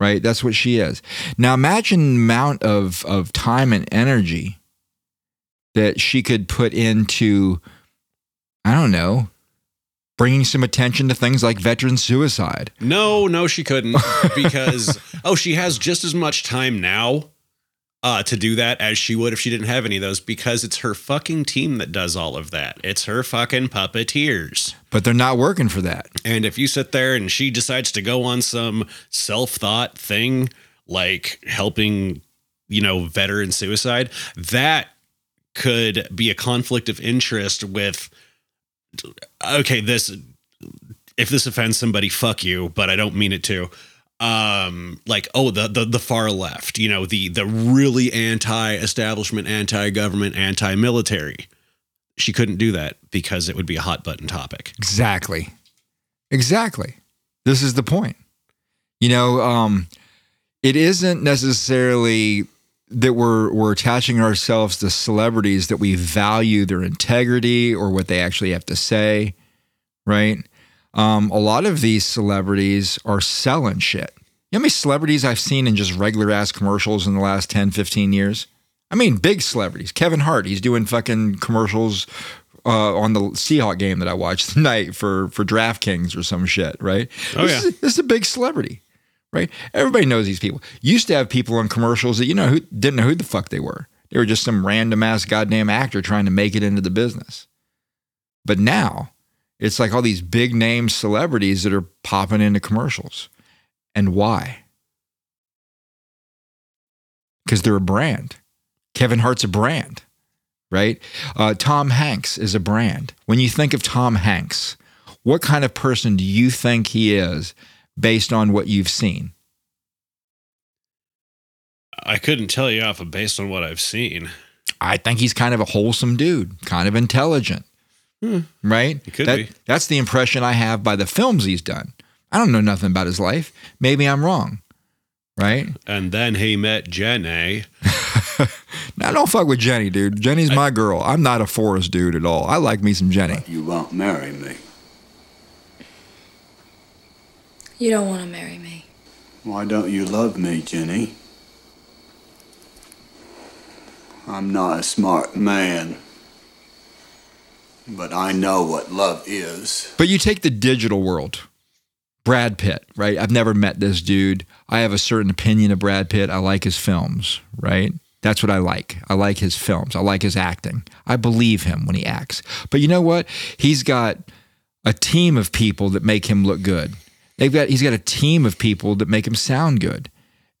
right? That's what she is. Now, imagine the amount of, of time and energy that she could put into, I don't know, bringing some attention to things like veteran suicide. No, no, she couldn't because oh, she has just as much time now uh, to do that as she would if she didn't have any of those because it's her fucking team that does all of that. It's her fucking puppeteers. But they're not working for that. And if you sit there and she decides to go on some self thought thing like helping, you know, veteran suicide, that could be a conflict of interest with, okay, this, if this offends somebody, fuck you, but I don't mean it to. Um, like, oh, the, the, the far left, you know, the, the really anti establishment, anti government, anti military. She couldn't do that because it would be a hot button topic. Exactly. Exactly. This is the point. You know, um, it isn't necessarily that we're we're attaching ourselves to celebrities that we value their integrity or what they actually have to say, right? Um, a lot of these celebrities are selling shit. You know how many celebrities I've seen in just regular ass commercials in the last 10, 15 years? I mean, big celebrities. Kevin Hart, he's doing fucking commercials uh, on the Seahawk game that I watched tonight for for DraftKings or some shit, right? Oh, this yeah. Is, this is a big celebrity, right? Everybody knows these people. Used to have people on commercials that you know who didn't know who the fuck they were. They were just some random ass goddamn actor trying to make it into the business. But now it's like all these big name celebrities that are popping into commercials. And why? Because they're a brand. Kevin Hart's a brand, right? Uh, Tom Hanks is a brand. When you think of Tom Hanks, what kind of person do you think he is based on what you've seen? I couldn't tell you off of based on what I've seen. I think he's kind of a wholesome dude, kind of intelligent, hmm. right? He could That- be. That's the impression I have by the films he's done. I don't know nothing about his life. Maybe I'm wrong, right? And then he met Jenny. Now don't fuck with Jenny, dude. Jenny's my girl. I'm not a Forrest dude at all. I like me some Jenny. You won't marry me. You don't want to marry me. Why don't you love me, Jenny? I'm not a smart man. But I know what love is. But you take the digital world. Brad Pitt, right? I've never met this dude. I have a certain opinion of Brad Pitt. I like his films, right? That's what I like. I like his films. I like his acting. I believe him when he acts. But you know what? He's got a team of people that make him look good. They've got he's got a team of people that make him sound good.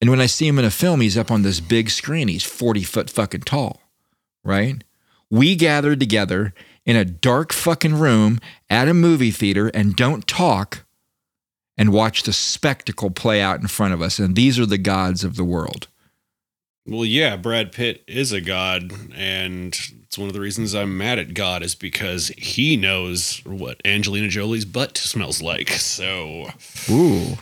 And when I see him in a film, he's up on this big screen. He's 40 foot fucking tall, right? We gathered together in a dark fucking room at a movie theater and don't talk and watch the spectacle play out in front of us. And these are the gods of the world. Well, yeah, Brad Pitt is a god, and it's one of the reasons I'm mad at God is because he knows what Angelina Jolie's butt smells like. So Ooh.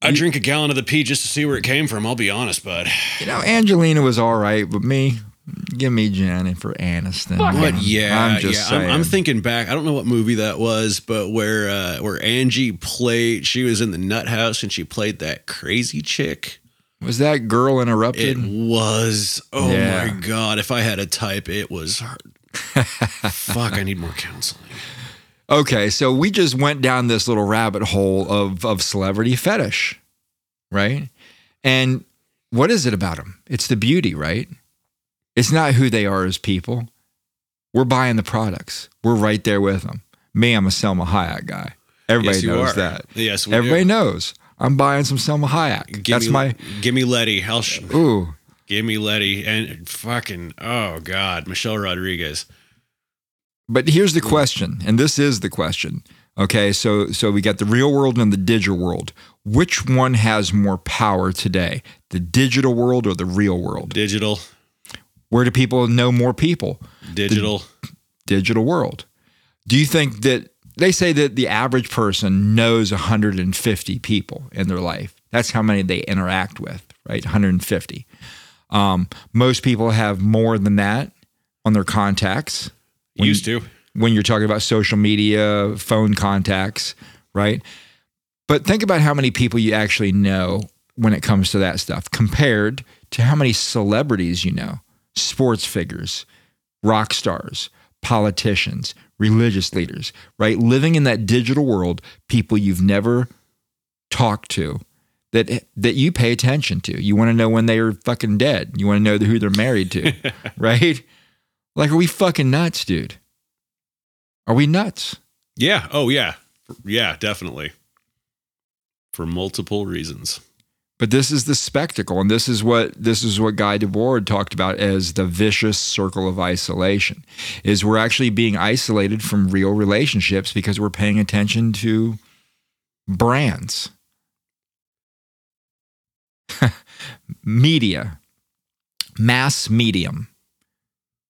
I drink a gallon of the pee just to see where it came from. I'll be honest, bud. You know, Angelina was all right, but me, give me Jennifer Aniston. But yeah, I'm just yeah. I'm. I'm thinking back. I don't know what movie that was, but where uh, where Angie played, she was in the Nut House and she played that crazy chick. Was that girl interrupted? It was. Oh Yeah. my god! If I had a type, it was. Fuck! I need more counseling. Okay, so we just went down this little rabbit hole of of celebrity fetish, right? And what is it about them? It's the beauty, right? It's not who they are as people. We're buying the products. We're right there with them. Me, I'm a Salma Hayek guy. Everybody Yes, knows are. that. Yes, we everybody do. knows. I'm buying some Salma Hayek. Give That's me, my Give me Letty. I'll sh- ooh. give me Letty and fucking. Oh god, Michelle Rodriguez. But here's the question, and this is the question. Okay, so so we got the real world and the digital world. Which one has more power today? The digital world or the real world? Digital. Where do people know more people? Digital. Digital world. Do you think that they say that the average person knows 150 people in their life? That's how many they interact with, right? 150. Um, most people have more than that on their contacts. When- Used to. when you're talking about social media, phone contacts, right? But think about how many people you actually know when it comes to that stuff compared to how many celebrities you know, sports figures, rock stars, politicians, religious leaders, right? Living in that digital world, people you've never talked to that that you pay attention to. You want to know when they are fucking dead. You want to know who they're married to, right? Like, are we fucking nuts, dude? Are we nuts? Yeah. Oh yeah. Yeah. Definitely. For multiple reasons. But this is the spectacle, and this is what this is what Guy Debord talked about as the vicious circle of isolation. Is we're actually being isolated from real relationships because we're paying attention to brands, media, mass medium.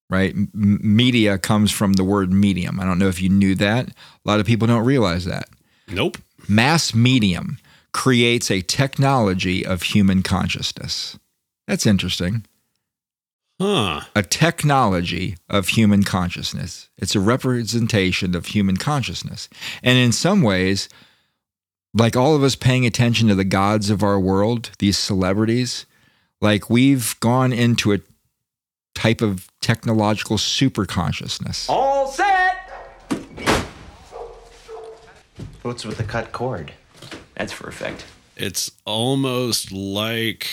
Right, M- media comes from the word medium. I don't know if you knew that. A lot of people don't realize that. Nope. Mass medium creates a technology of human consciousness. That's interesting. Huh. A technology of human consciousness. It's a representation of human consciousness. And in some ways, like all of us paying attention to the gods of our world, these celebrities, like we've gone into a type of technological super consciousness. All set! What's with the cut cord? That's for effect. It's almost like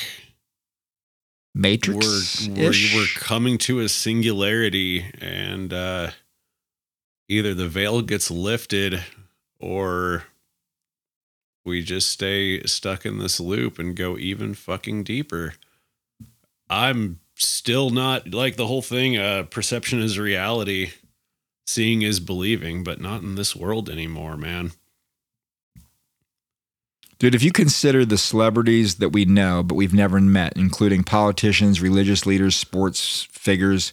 Matrix. we're, we're we're coming to a singularity, and uh, either the veil gets lifted, or we just stay stuck in this loop and go even fucking deeper. I'm still not like the whole thing. Uh, perception is reality, seeing is believing, but not in this world anymore, man. Dude, if you consider the celebrities that we know but we've never met, including politicians, religious leaders, sports figures,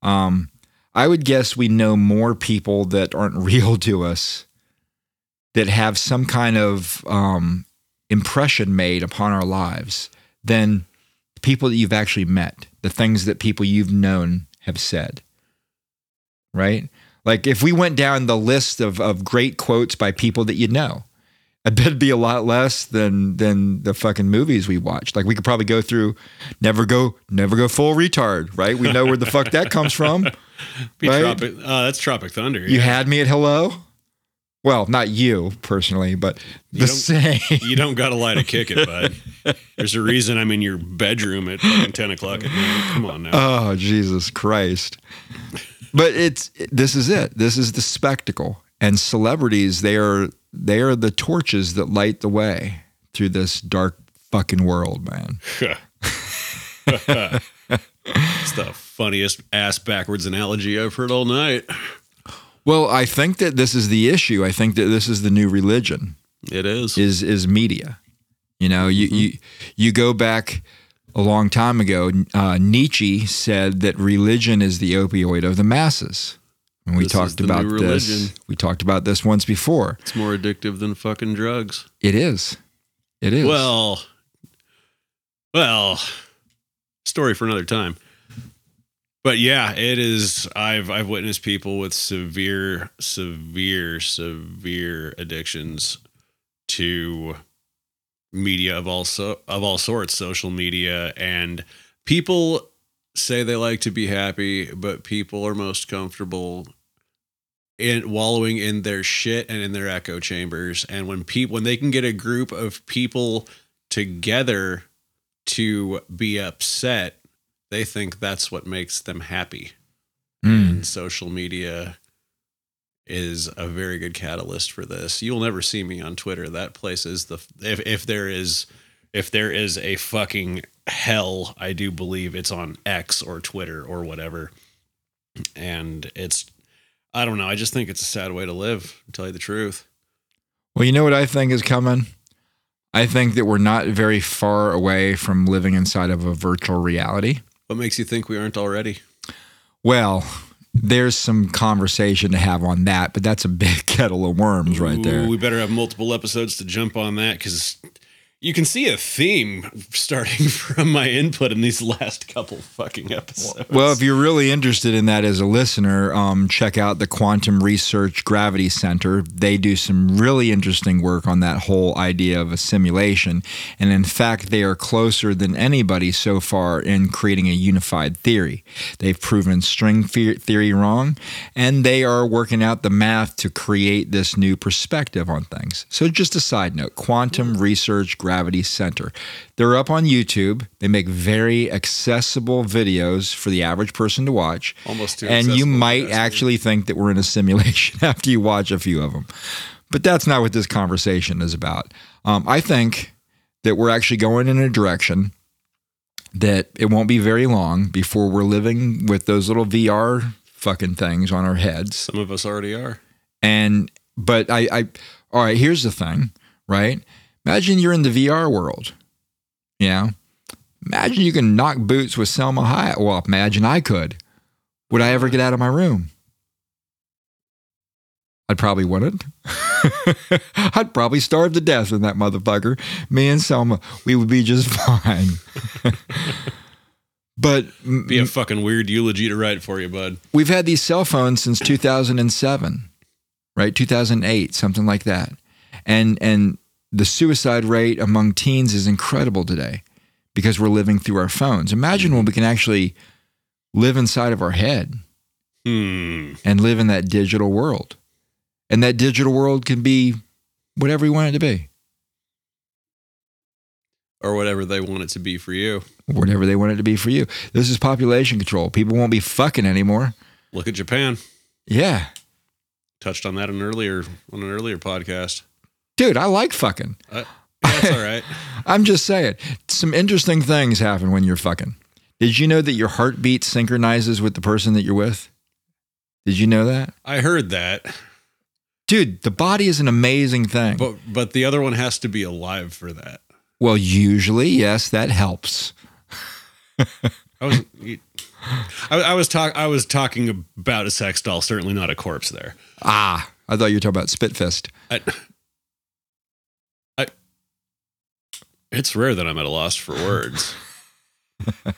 um, I would guess we know more people that aren't real to us that have some kind of um, impression made upon our lives than people that you've actually met, the things that people you've known have said. Right? Like if we went down the list of, of great quotes by people that you know, I bet it'd be a lot less than than the fucking movies we watched. Like we could probably go through never go never go full retard, right? We know where the fuck that comes from. Be right? Tropic, uh, that's Tropic Thunder. You yeah. had me at hello. Well, not you personally, but the same. You don't got to lie to kick it, bud. There's a reason I'm in your bedroom at fucking 10 o'clock at night. Come on now. Oh, Jesus Christ. But it's this is it. This is the spectacle. And celebrities, they are they are the torches that light the way through this dark fucking world, man. it's the funniest ass backwards analogy I've heard all night. Well, I think that this is the issue. I think that this is the new religion. It is. Is is media. You know, you you you go back a long time ago. Uh, Nietzsche said that religion is the opioid of the masses. And we This is talked about this. religion. We talked about this once before. It's more addictive than fucking drugs. It is. It is. Well, well, story for another time. But yeah, it is. I've I've witnessed people with severe, severe, severe addictions to media of all so, of all sorts, social media, and people say they like to be happy, but people are most comfortable in wallowing in their shit and in their echo chambers. And when people when they can get a group of people together to be upset, they think that's what makes them happy. Mm. And social media is a very good catalyst for this. You'll never see me on Twitter. That place is the if if there is if there is a fucking hell, I do believe it's on X or Twitter or whatever. And it's I don't know. I just think it's a sad way to live, to tell you the truth. Well, you know what I think is coming? I think that we're not very far away from living inside of a virtual reality. What makes you think we aren't already? Well, there's some conversation to have on that, but that's a big kettle of worms right there. Ooh, we better have multiple episodes to jump on that because you can see a theme starting from my input in these last couple fucking episodes. Well, if you're really interested in that as a listener, um, check out the Quantum Research Gravity Center. They do some really interesting work on that whole idea of a simulation. And in fact, they are closer than anybody so far in creating a unified theory. They've proven string theory wrong, and they are working out the math to create this new perspective on things. So, just a side note Quantum Research Gravity Center. They're up on YouTube. They make very accessible videos for the average person to watch. Almost too And you might actually think that we're in a simulation after you watch a few of them. But that's not what this conversation is about. Um, I think that we're actually going in a direction that it won't be very long before we're living with those little VR fucking things on our heads. Some of us already are. And but I, I all right, here's the thing, right? Imagine you're in the VR world. Yeah. Imagine you can knock boots with Salma Hayek. Well, imagine I could. Would I ever get out of my room? I'd probably wouldn't. I'd probably starve to death in that motherfucker. Me and Salma, we would be just fine. but Be a fucking weird eulogy to write for you, bud. we've had these cell phones since 2007 right 2008 something like that and and the suicide rate among teens is incredible today because we're living through our phones. Imagine when we can actually live inside of our head Hmm. and live in that digital world. And that digital world can be whatever you want it to be, Or whatever they want it to be for you. whatever they want it to be for you. This is population control. People won't be fucking anymore. Look at Japan. Yeah. Touched on that in earlier on an earlier podcast. Dude, I like fucking. Uh, that's all right. I'm just saying, some interesting things happen when you're fucking. Did you know that your heartbeat synchronizes with the person that you're with? Did you know that? I heard that, Dude, the body is an amazing thing. but but the other one has to be alive for that. well, usually, yes, that helps. I was I, I was talk I was talking about a sex doll, certainly not a corpse there. Ah, I thought you were talking about Spitfist. I, it's rare that I'm at a loss for words.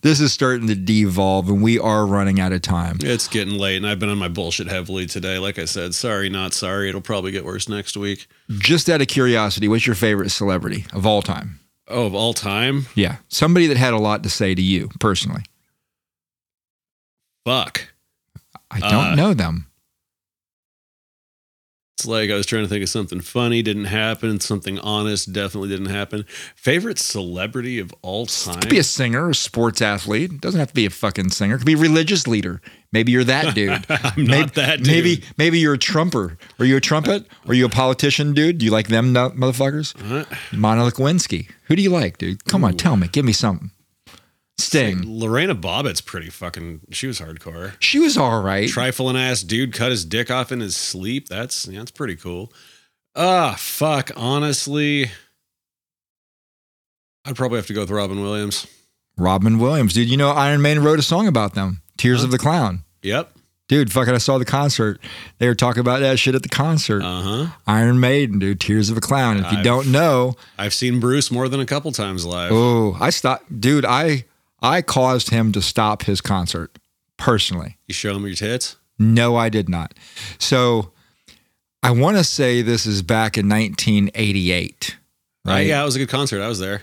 This is starting to devolve, and we are running out of time. It's getting late, and I've been on my bullshit heavily today. Like I said, sorry, not sorry. It'll probably get worse next week. Just out of curiosity, what's your favorite celebrity of all time? Oh, of all time, Yeah, somebody that had a lot to say to you personally. fuck. I don't Uh, know them. It's like I was trying to think of something funny, didn't happen. Something honest, definitely didn't happen. Favorite celebrity of all time? Could be a singer, a sports athlete. It doesn't have to be a fucking singer. It could be a religious leader. Maybe you're that dude. I'm maybe, not that dude. Maybe maybe you're a trumper. Are you a trumpet? Are you a politician, dude? Do you like them motherfuckers? Huh? Monica Lewinsky. Who do you like, dude? Come on, tell me. Give me something. Sting. Lorena Bobbitt's pretty fucking. She was hardcore. She was all right. Trifling ass dude cut his dick off in his sleep. That's yeah, that's pretty cool. Ah, fuck. Honestly, I'd probably have to go with Robin Williams. Robin Williams, dude. You know Iron Maiden wrote a song about them. Tears of the Clown. Yep. Dude, fucking I saw the concert. They were talking about that shit at the concert. Uh huh. Iron Maiden, dude. Tears of a Clown. If you I've- don't know, I've seen Bruce more than a couple times live. Oh, I stopped, dude. I I caused him to stop his concert personally. You show him your tits. No, I did not. So I want to say this is back in 1988, Uh, right? yeah, it was a good concert. I was there.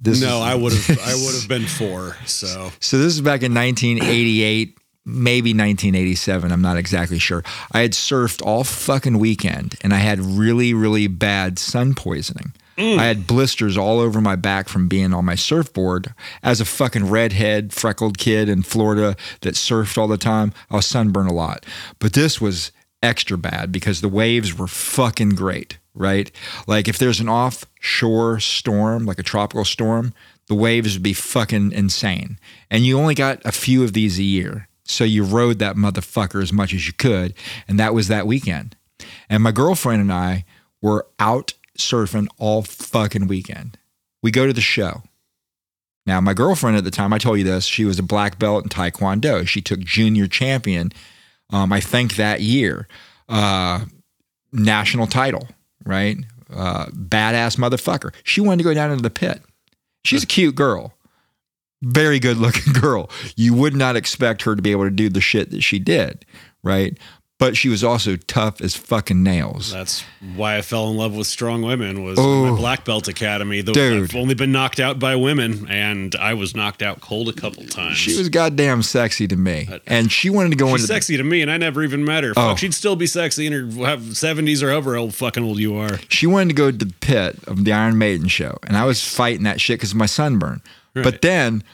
This no, is- I would have. I would have been four. So So this is back in 1988, maybe 1987. I'm not exactly sure. I had surfed all fucking weekend and I had really, really bad sun poisoning. Mm. I had blisters all over my back from being on my surfboard. As a fucking redhead, freckled kid in Florida that surfed all the time, I was sunburned a lot. But this was extra bad because the waves were fucking great, right? Like if there's an offshore storm, like a tropical storm, the waves would be fucking insane. And you only got a few of these a year. So you rode that motherfucker as much as you could. And that was that weekend. And my girlfriend and I were out surfing all fucking weekend. We go to the show. Now, my girlfriend at the time, I told you this, she was a black belt in Taekwondo. She took junior champion, um, I think that year, uh, national title, right? Uh, badass motherfucker. She wanted to go down into the pit. She's a cute girl, very good looking girl. You would not expect her to be able to do the shit that she did, right? But she was also tough as fucking nails. that's why I fell in love with strong women. Was Oh. my black belt academy. The, Dude. I've only been knocked out by women, and I was knocked out cold a couple times. She was goddamn sexy to me, and she wanted to go She's into. sexy to me, and I never even met her. Oh. Fuck, she'd still be sexy in her seventies or however old fucking old you are. She wanted to go to the pit of the Iron Maiden show, and I was fighting that shit because of my sunburn. Right. But then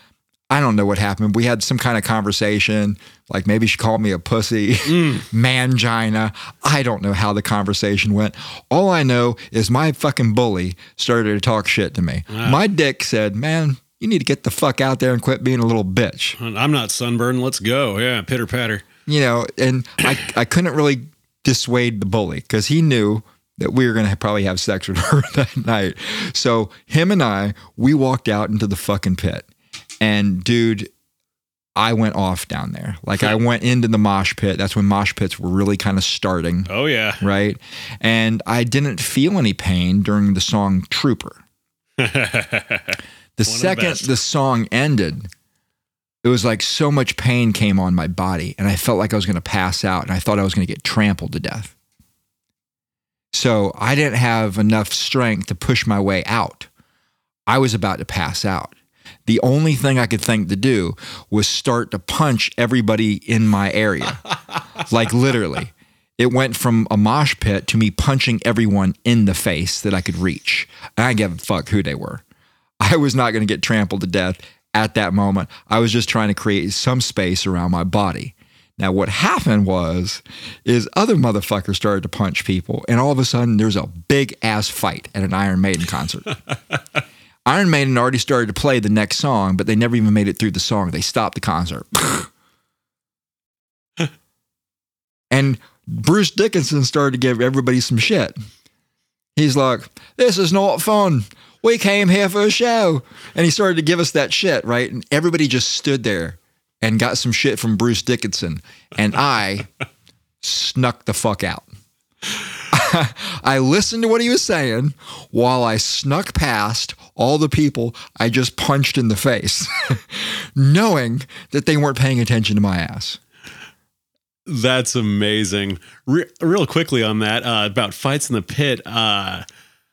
I don't know what happened. We had some kind of conversation, like maybe she called me a pussy, mm. mangina. I don't know how the conversation went. All I know is my fucking bully started to talk shit to me. Wow. My dick said, "Man, you need to get the fuck out there and quit being a little bitch." I'm not sunburned. Let's go. Yeah, pitter patter. you know, and I, I couldn't really dissuade the bully because he knew that we were going to probably have sex with her that night. So him and I, we walked out into the fucking pit. And dude, I went off down there. Like I went into the mosh pit. That's when mosh pits were really kind of starting. Oh yeah. Right. And I didn't feel any pain during the song Trooper. The second best. the song ended, it was like so much pain came on my body, and I felt like I was going to pass out, and I thought I was going to get trampled to death. So I didn't have enough strength to push my way out. I was about to pass out. The only thing I could think to do was start to punch everybody in my area. like literally. It went from a mosh pit to me punching everyone in the face that I could reach. And I didn't give a fuck who they were. I was not going to get trampled to death at that moment. I was just trying to create some space around my body. Now, what happened was, is other motherfuckers started to punch people, and all of a sudden, there's a big ass fight at an Iron Maiden concert. Iron Maiden already started to play the next song, but they never even made it through the song. They stopped the concert. and Bruce Dickinson started to give everybody some shit. He's like, This is not fun. We came here for a show. And he started to give us that shit, right? And everybody just stood there and got some shit from Bruce Dickinson. And I snuck the fuck out. I listened to what he was saying while I snuck past all the people I just punched in the face, knowing that they weren't paying attention to my ass. That's amazing. Re- real quickly on that uh, about fights in the pit. Uh,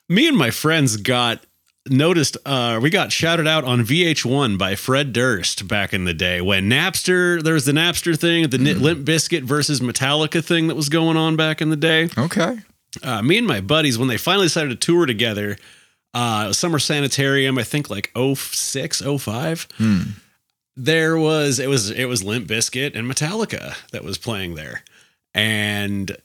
me and my friends got noticed uh, we got shouted out on VH1 by Fred Durst back in the day when Napster there was the Napster thing, the mm. Limp Bizkit versus Metallica thing that was going on back in the day. Okay. Uh, me and my buddies when they finally decided to tour together, uh, Summer Sanitarium, I think like 06, 05. Hmm. There was it was it was Limp Bizkit and Metallica that was playing there. And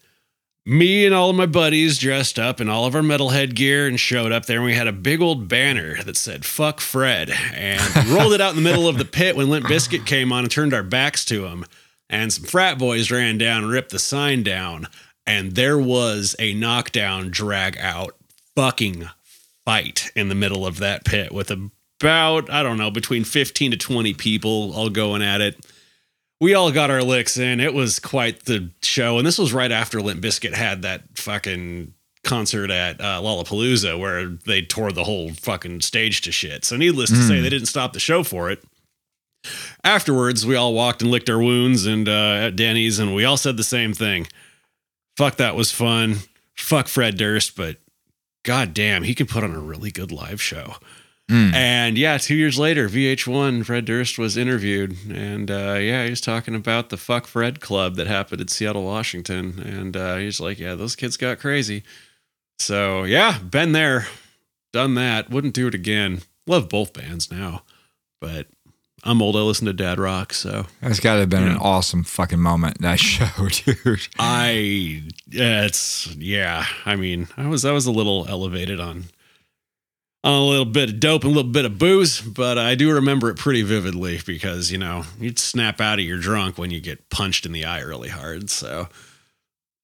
me and all of my buddies dressed up in all of our metalhead gear and showed up there and we had a big old banner that said fuck fred and rolled it out in the middle of the pit when limp bizkit came on and turned our backs to him and some frat boys ran down and ripped the sign down and there was a knockdown drag out fucking fight in the middle of that pit with about i don't know between 15 to 20 people all going at it we all got our licks in. It was quite the show, and this was right after Limp Bizkit had that fucking concert at uh, Lollapalooza where they tore the whole fucking stage to shit. So needless mm. to say, hmm. they didn't stop the show for it. Afterwards, we all walked and licked our wounds and uh, at Denny's, and we all said the same thing. Fuck, that was fun. Fuck Fred Durst, but god damn, he can put on a really good live show. Mm. And yeah, two years later, VH1, Fred Durst was interviewed. And uh, yeah, he was talking about the Fuck Fred Club that happened in Seattle, Washington. And uh, he's like, yeah, those kids got crazy. So yeah, been there, done that. Wouldn't do it again. Love both bands now. But I'm old. I listen to dad rock, so that's got to have been an awesome fucking moment that show, dude. I, it's yeah. I mean, I was I was a little elevated on a little bit of dope and a little bit of booze, but I do remember it pretty vividly because, you know, you'd snap out of your drunk when you get punched in the eye really hard. So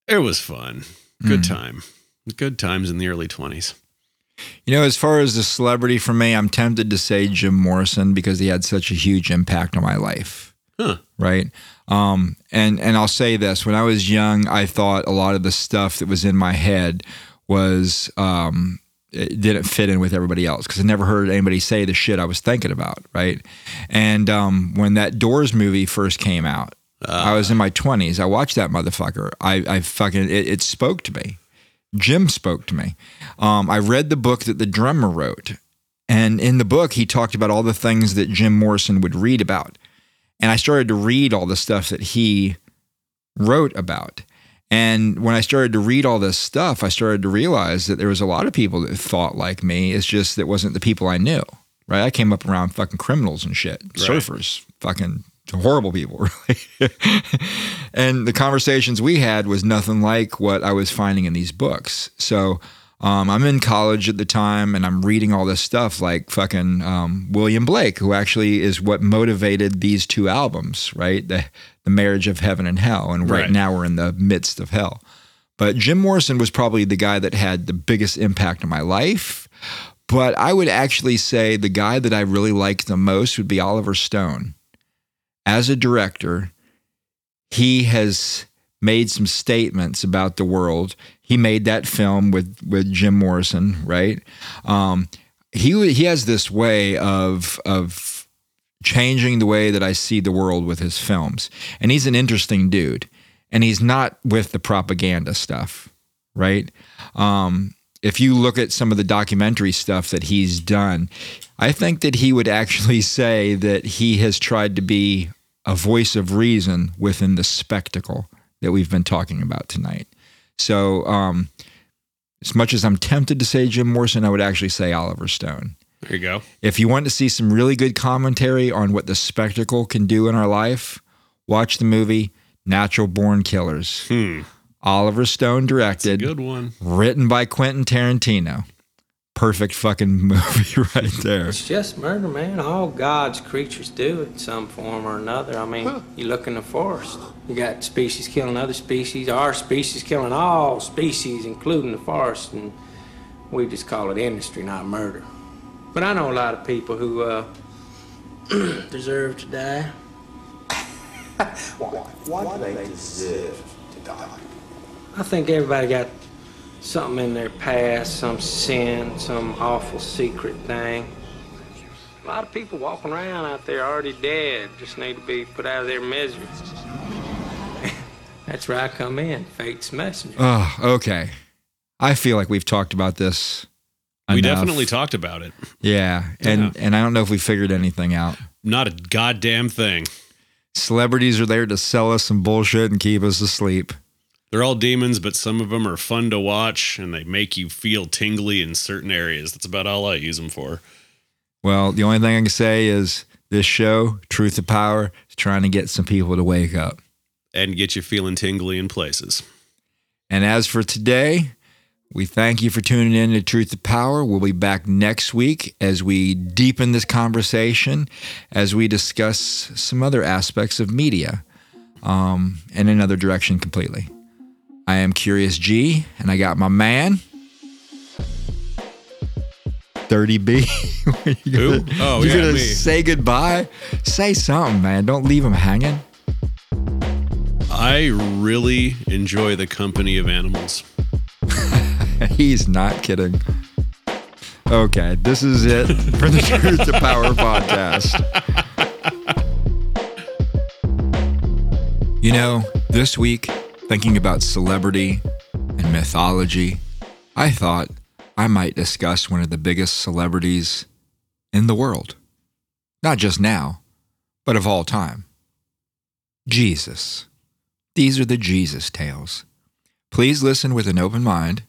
it was fun. Good mm. time. Good times in the early 20s. You know, as far as the celebrity for me, I'm tempted to say Jim Morrison because he had such a huge impact on my life. Huh. Right. Um, and and I'll say this: when I was young, I thought a lot of the stuff that was in my head was um, it didn't fit in with everybody else because I never heard anybody say the shit I was thinking about, right? And um, when that Doors movie first came out, uh, I was in my twenties. I watched that motherfucker. I, I fucking it, it, spoke to me. Jim spoke to me. Um, I read the book that the drummer wrote, and in the book he talked about all the things that Jim Morrison would read about, and I started to read all the stuff that he wrote about. And when I started to read all this stuff, I started to realize that there was a lot of people that thought like me. It's just that wasn't the people I knew, right? I came up around fucking criminals and shit, right. surfers, fucking horrible people, really. and the conversations we had was nothing like what I was finding in these books. So um, I'm in college at the time and I'm reading all this stuff like fucking um, William Blake, who actually is what motivated these two albums, right? The, the Marriage of Heaven and Hell. And right, right now we're in the midst of hell. But Jim Morrison was probably the guy that had the biggest impact on my life. But I would actually say the guy that I really liked the most would be Oliver Stone. As a director, he has made some statements about the world he made that film with with Jim Morrison, right? Um, he he has this way of of changing the way that I see the world with his films, and he's an interesting dude, and he's not with the propaganda stuff, right? Um, if you look at some of the documentary stuff that he's done, I think that he would actually say that he has tried to be a voice of reason within the spectacle that we've been talking about tonight. So, um, as much as I'm tempted to say Jim Morrison, I would actually say Oliver Stone. There you go. If you want to see some really good commentary on what the spectacle can do in our life, watch the movie Natural Born Killers. Hmm. Oliver Stone directed, Good one. written by Quentin Tarantino. Perfect fucking movie right there. It's just murder, man. All God's creatures do it in some form or another. I mean, you look in the forest, you got species killing other species, our species killing all species, including the forest, and we just call it industry, not murder. But I know a lot of people who uh, deserve to die. Why do they deserve to die? I think everybody got something in their past, some sin, some awful secret thing. A lot of people walking around out there already dead, just need to be put out of their misery. That's where I come in, fate's messenger. Oh, okay. I feel like we've talked about this. We definitely talked about it. Yeah, and Yeah. and I don't know if we figured anything out. Not a goddamn thing. Celebrities are there to sell us some bullshit and keep us asleep. They're all demons, but some of them are fun to watch and they make you feel tingly in certain areas. That's about all I use them for. Well, the only thing I can say is this show, Truth to Power, is trying to get some people to wake up. And get you feeling tingly in places. And as for today, we thank you for tuning in to Truth to Power. We'll be back next week as we deepen this conversation, as we discuss some other aspects of media um, in another direction completely. I am Kyrios G, and I got my man, Dirty B. you Who? gonna, Oh, you yeah, gonna me. say goodbye? Say something, man. Don't leave him hanging. I really enjoy the company of animals. He's not kidding. Okay, this is it for the Truth to Power podcast. You know, this week, thinking about celebrity and mythology, I thought I might discuss one of the biggest celebrities in the world. Not just now, but of all time. Jesus. These are the Jesus tales. Please listen with an open mind,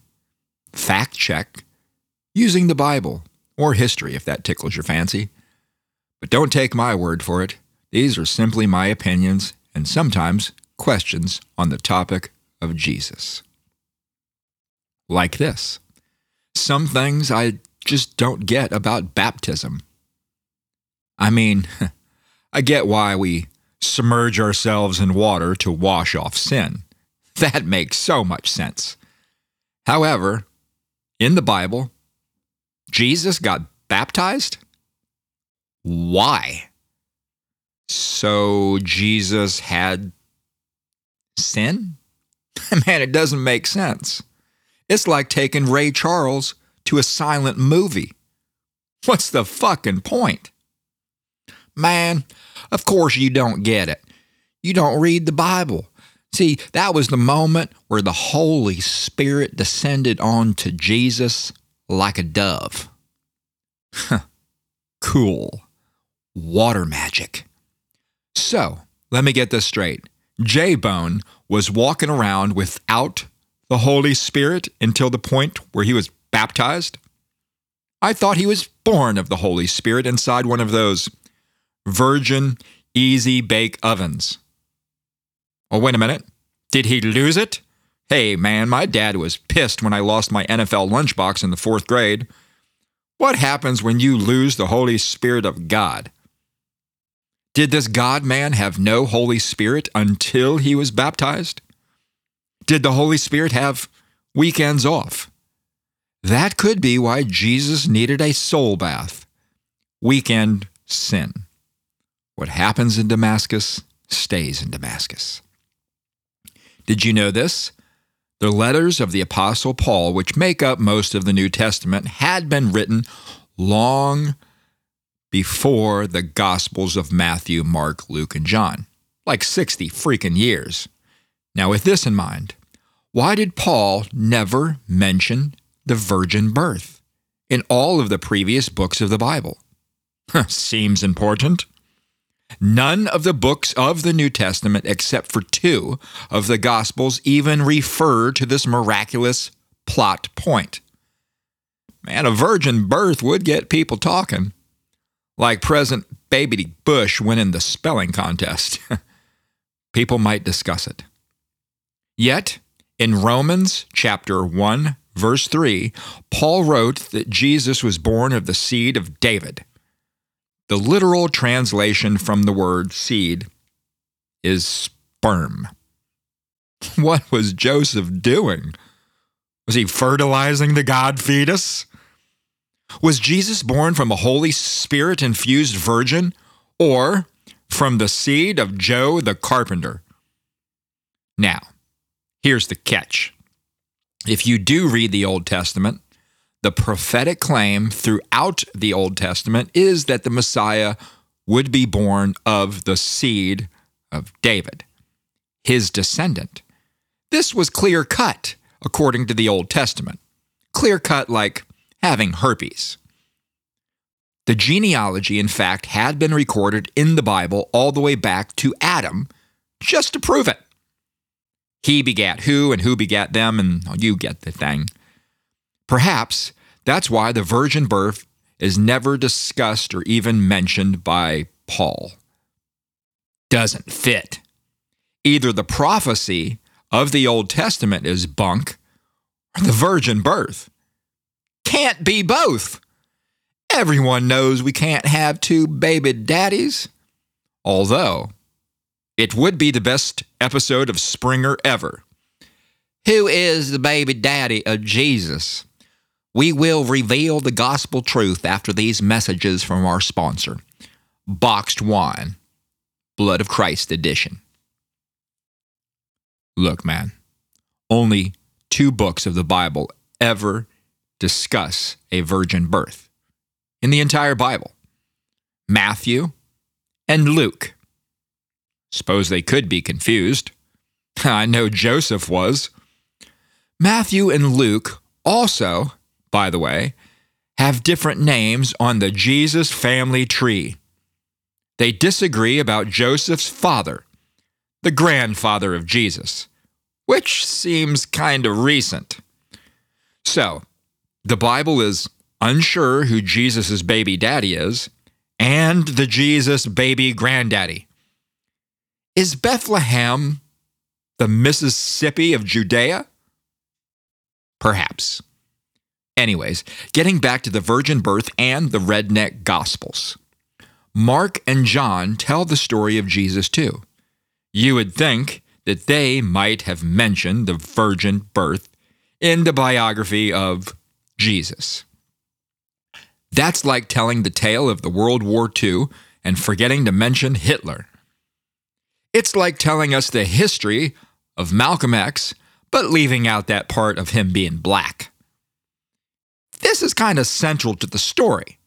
fact check, using the Bible or history if that tickles your fancy. But don't take my word for it. These are simply my opinions and sometimes questions on the topic of Jesus. Like this some things I just don't get about baptism. I mean, I get why we submerge ourselves in water to wash off sin. That makes so much sense. However, in the Bible, Jesus got baptized? Why? So Jesus had sin? Man, it doesn't make sense. It's like taking Ray Charles to a silent movie. What's the fucking point? Man, of course you don't get it. You don't read the Bible. See, that was the moment where the Holy Spirit descended onto Jesus like a dove. cool. Water magic. So, let me get this straight. J Bone was walking around without the Holy Spirit until the point where he was baptized? I thought he was born of the Holy Spirit inside one of those virgin easy bake ovens. Oh, wait a minute. Did he lose it? Hey, man, my dad was pissed when I lost my NFL lunchbox in the fourth grade. What happens when you lose the Holy Spirit of God? Did this God man have no Holy Spirit until he was baptized? Did the Holy Spirit have weekends off? That could be why Jesus needed a soul bath. Weekend sin. What happens in Damascus stays in Damascus. Did you know this? The letters of the Apostle Paul, which make up most of the New Testament, had been written long before the Gospels of Matthew, Mark, Luke, and John. Like 60 freaking years. Now, with this in mind, Why did Paul never mention the virgin birth in all of the previous books of the Bible? Seems important. None of the books of the New Testament, except for two of the Gospels, even refer to this miraculous plot point. Man, a virgin birth would get people talking, like President Baby Bush winning the spelling contest. people might discuss it. Yet, in Romans chapter 1, verse 3, Paul wrote that Jesus was born of the seed of David. The literal translation from the word seed is sperm. What was Joseph doing? Was he fertilizing the God fetus? Was Jesus born from a Holy Spirit infused virgin or from the seed of Joe the carpenter? Now, here's the catch. If you do read the Old Testament, the prophetic claim throughout the Old Testament is that the Messiah would be born of the seed of David, his descendant. This was clear cut, according to the Old Testament. Clear cut like having herpes. The genealogy, in fact, had been recorded in the Bible all the way back to Adam, just to prove it. He begat who, and who begat them, and you get the thing. Perhaps that's why the virgin birth is never discussed or even mentioned by Paul. Doesn't fit. Either the prophecy of the Old Testament is bunk, or the virgin birth. Can't be both. Everyone knows we can't have two baby daddies. Although, it would be the best episode of Springer ever. Who is the baby daddy of Jesus? We will reveal the gospel truth after these messages from our sponsor, Boxed Wine, Blood of Christ edition. Look, man, only two books of the Bible ever discuss a virgin birth in the entire Bible Matthew and Luke. Suppose they could be confused. I know Joseph was. Matthew and Luke also, by the way, have different names on the Jesus family tree. They disagree about Joseph's father, the grandfather of Jesus, which seems kind of recent. So, the Bible is unsure who Jesus' baby daddy is and the Jesus baby granddaddy. Is Bethlehem the Mississippi of Judea? Perhaps. Anyways, getting back to the virgin birth and the redneck gospels. Mark and John tell the story of Jesus too. You would think that they might have mentioned the virgin birth in the biography of Jesus. That's like telling the tale of the World War II and forgetting to mention Hitler. It's like telling us the history of Malcolm X, but leaving out that part of him being black. This is kind of central to the story.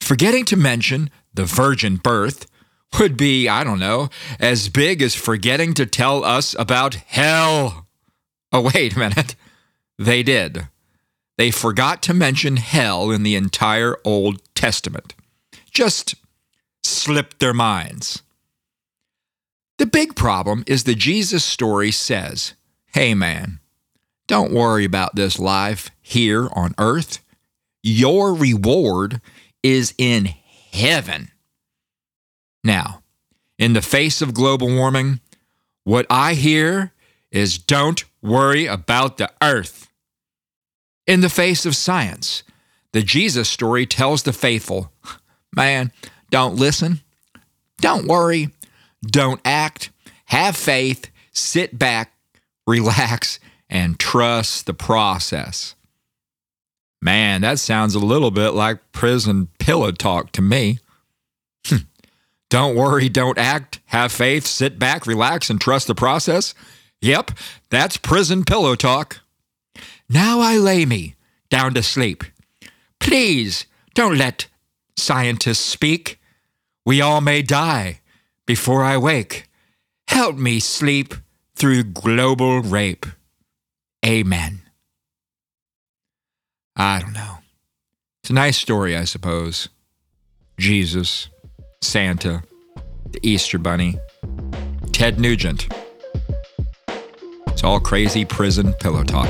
Forgetting to mention the virgin birth would be, I don't know, as big as forgetting to tell us about hell. Oh, wait a minute. They did. They forgot to mention hell in the entire Old Testament. Just slipped their minds. The big problem is the Jesus story says, hey man, don't worry about this life here on earth. Your reward is in heaven. Now, in the face of global warming, what I hear is don't worry about the earth. In the face of science, the Jesus story tells the faithful, man, don't listen, don't worry, don't act, have faith, sit back, relax, and trust the process. Man, that sounds a little bit like prison pillow talk to me. Hmm. don't worry, don't act, have faith, sit back, relax, and trust the process. Yep, that's prison pillow talk. Now I lay me down to sleep. Please don't let scientists speak. We all may die before I wake. Help me sleep through global rape. Amen. I don't know. It's a nice story, I suppose. Jesus, Santa, the Easter Bunny, Ted Nugent. It's all crazy prison pillow talk.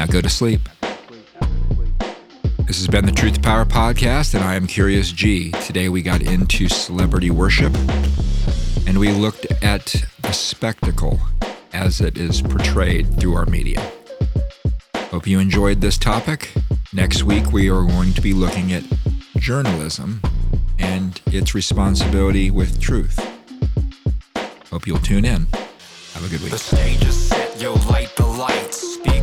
Now go to sleep. This has been the Truth Power Podcast, and I am Kyrios G. Today we got into celebrity worship and we looked at the spectacle as it is portrayed through our media. Hope you enjoyed this topic. Next week we are going to be looking at journalism and its responsibility with truth. Hope you'll tune in. Have a good week.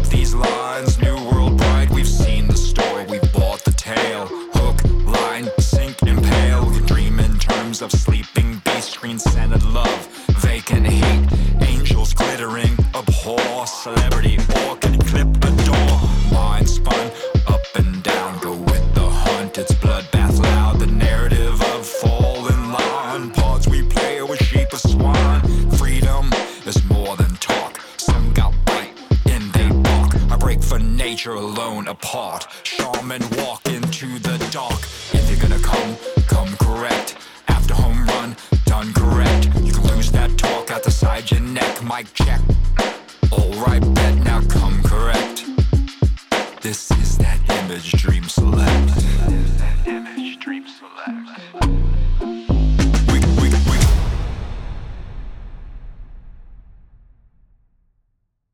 These lines, new world bride. We've seen the story, we've bought the tale. Hook, line, sink, impale. Dream in terms of sleeping beast, screen scented love, vacant hate, angels glittering, abhor, celebrity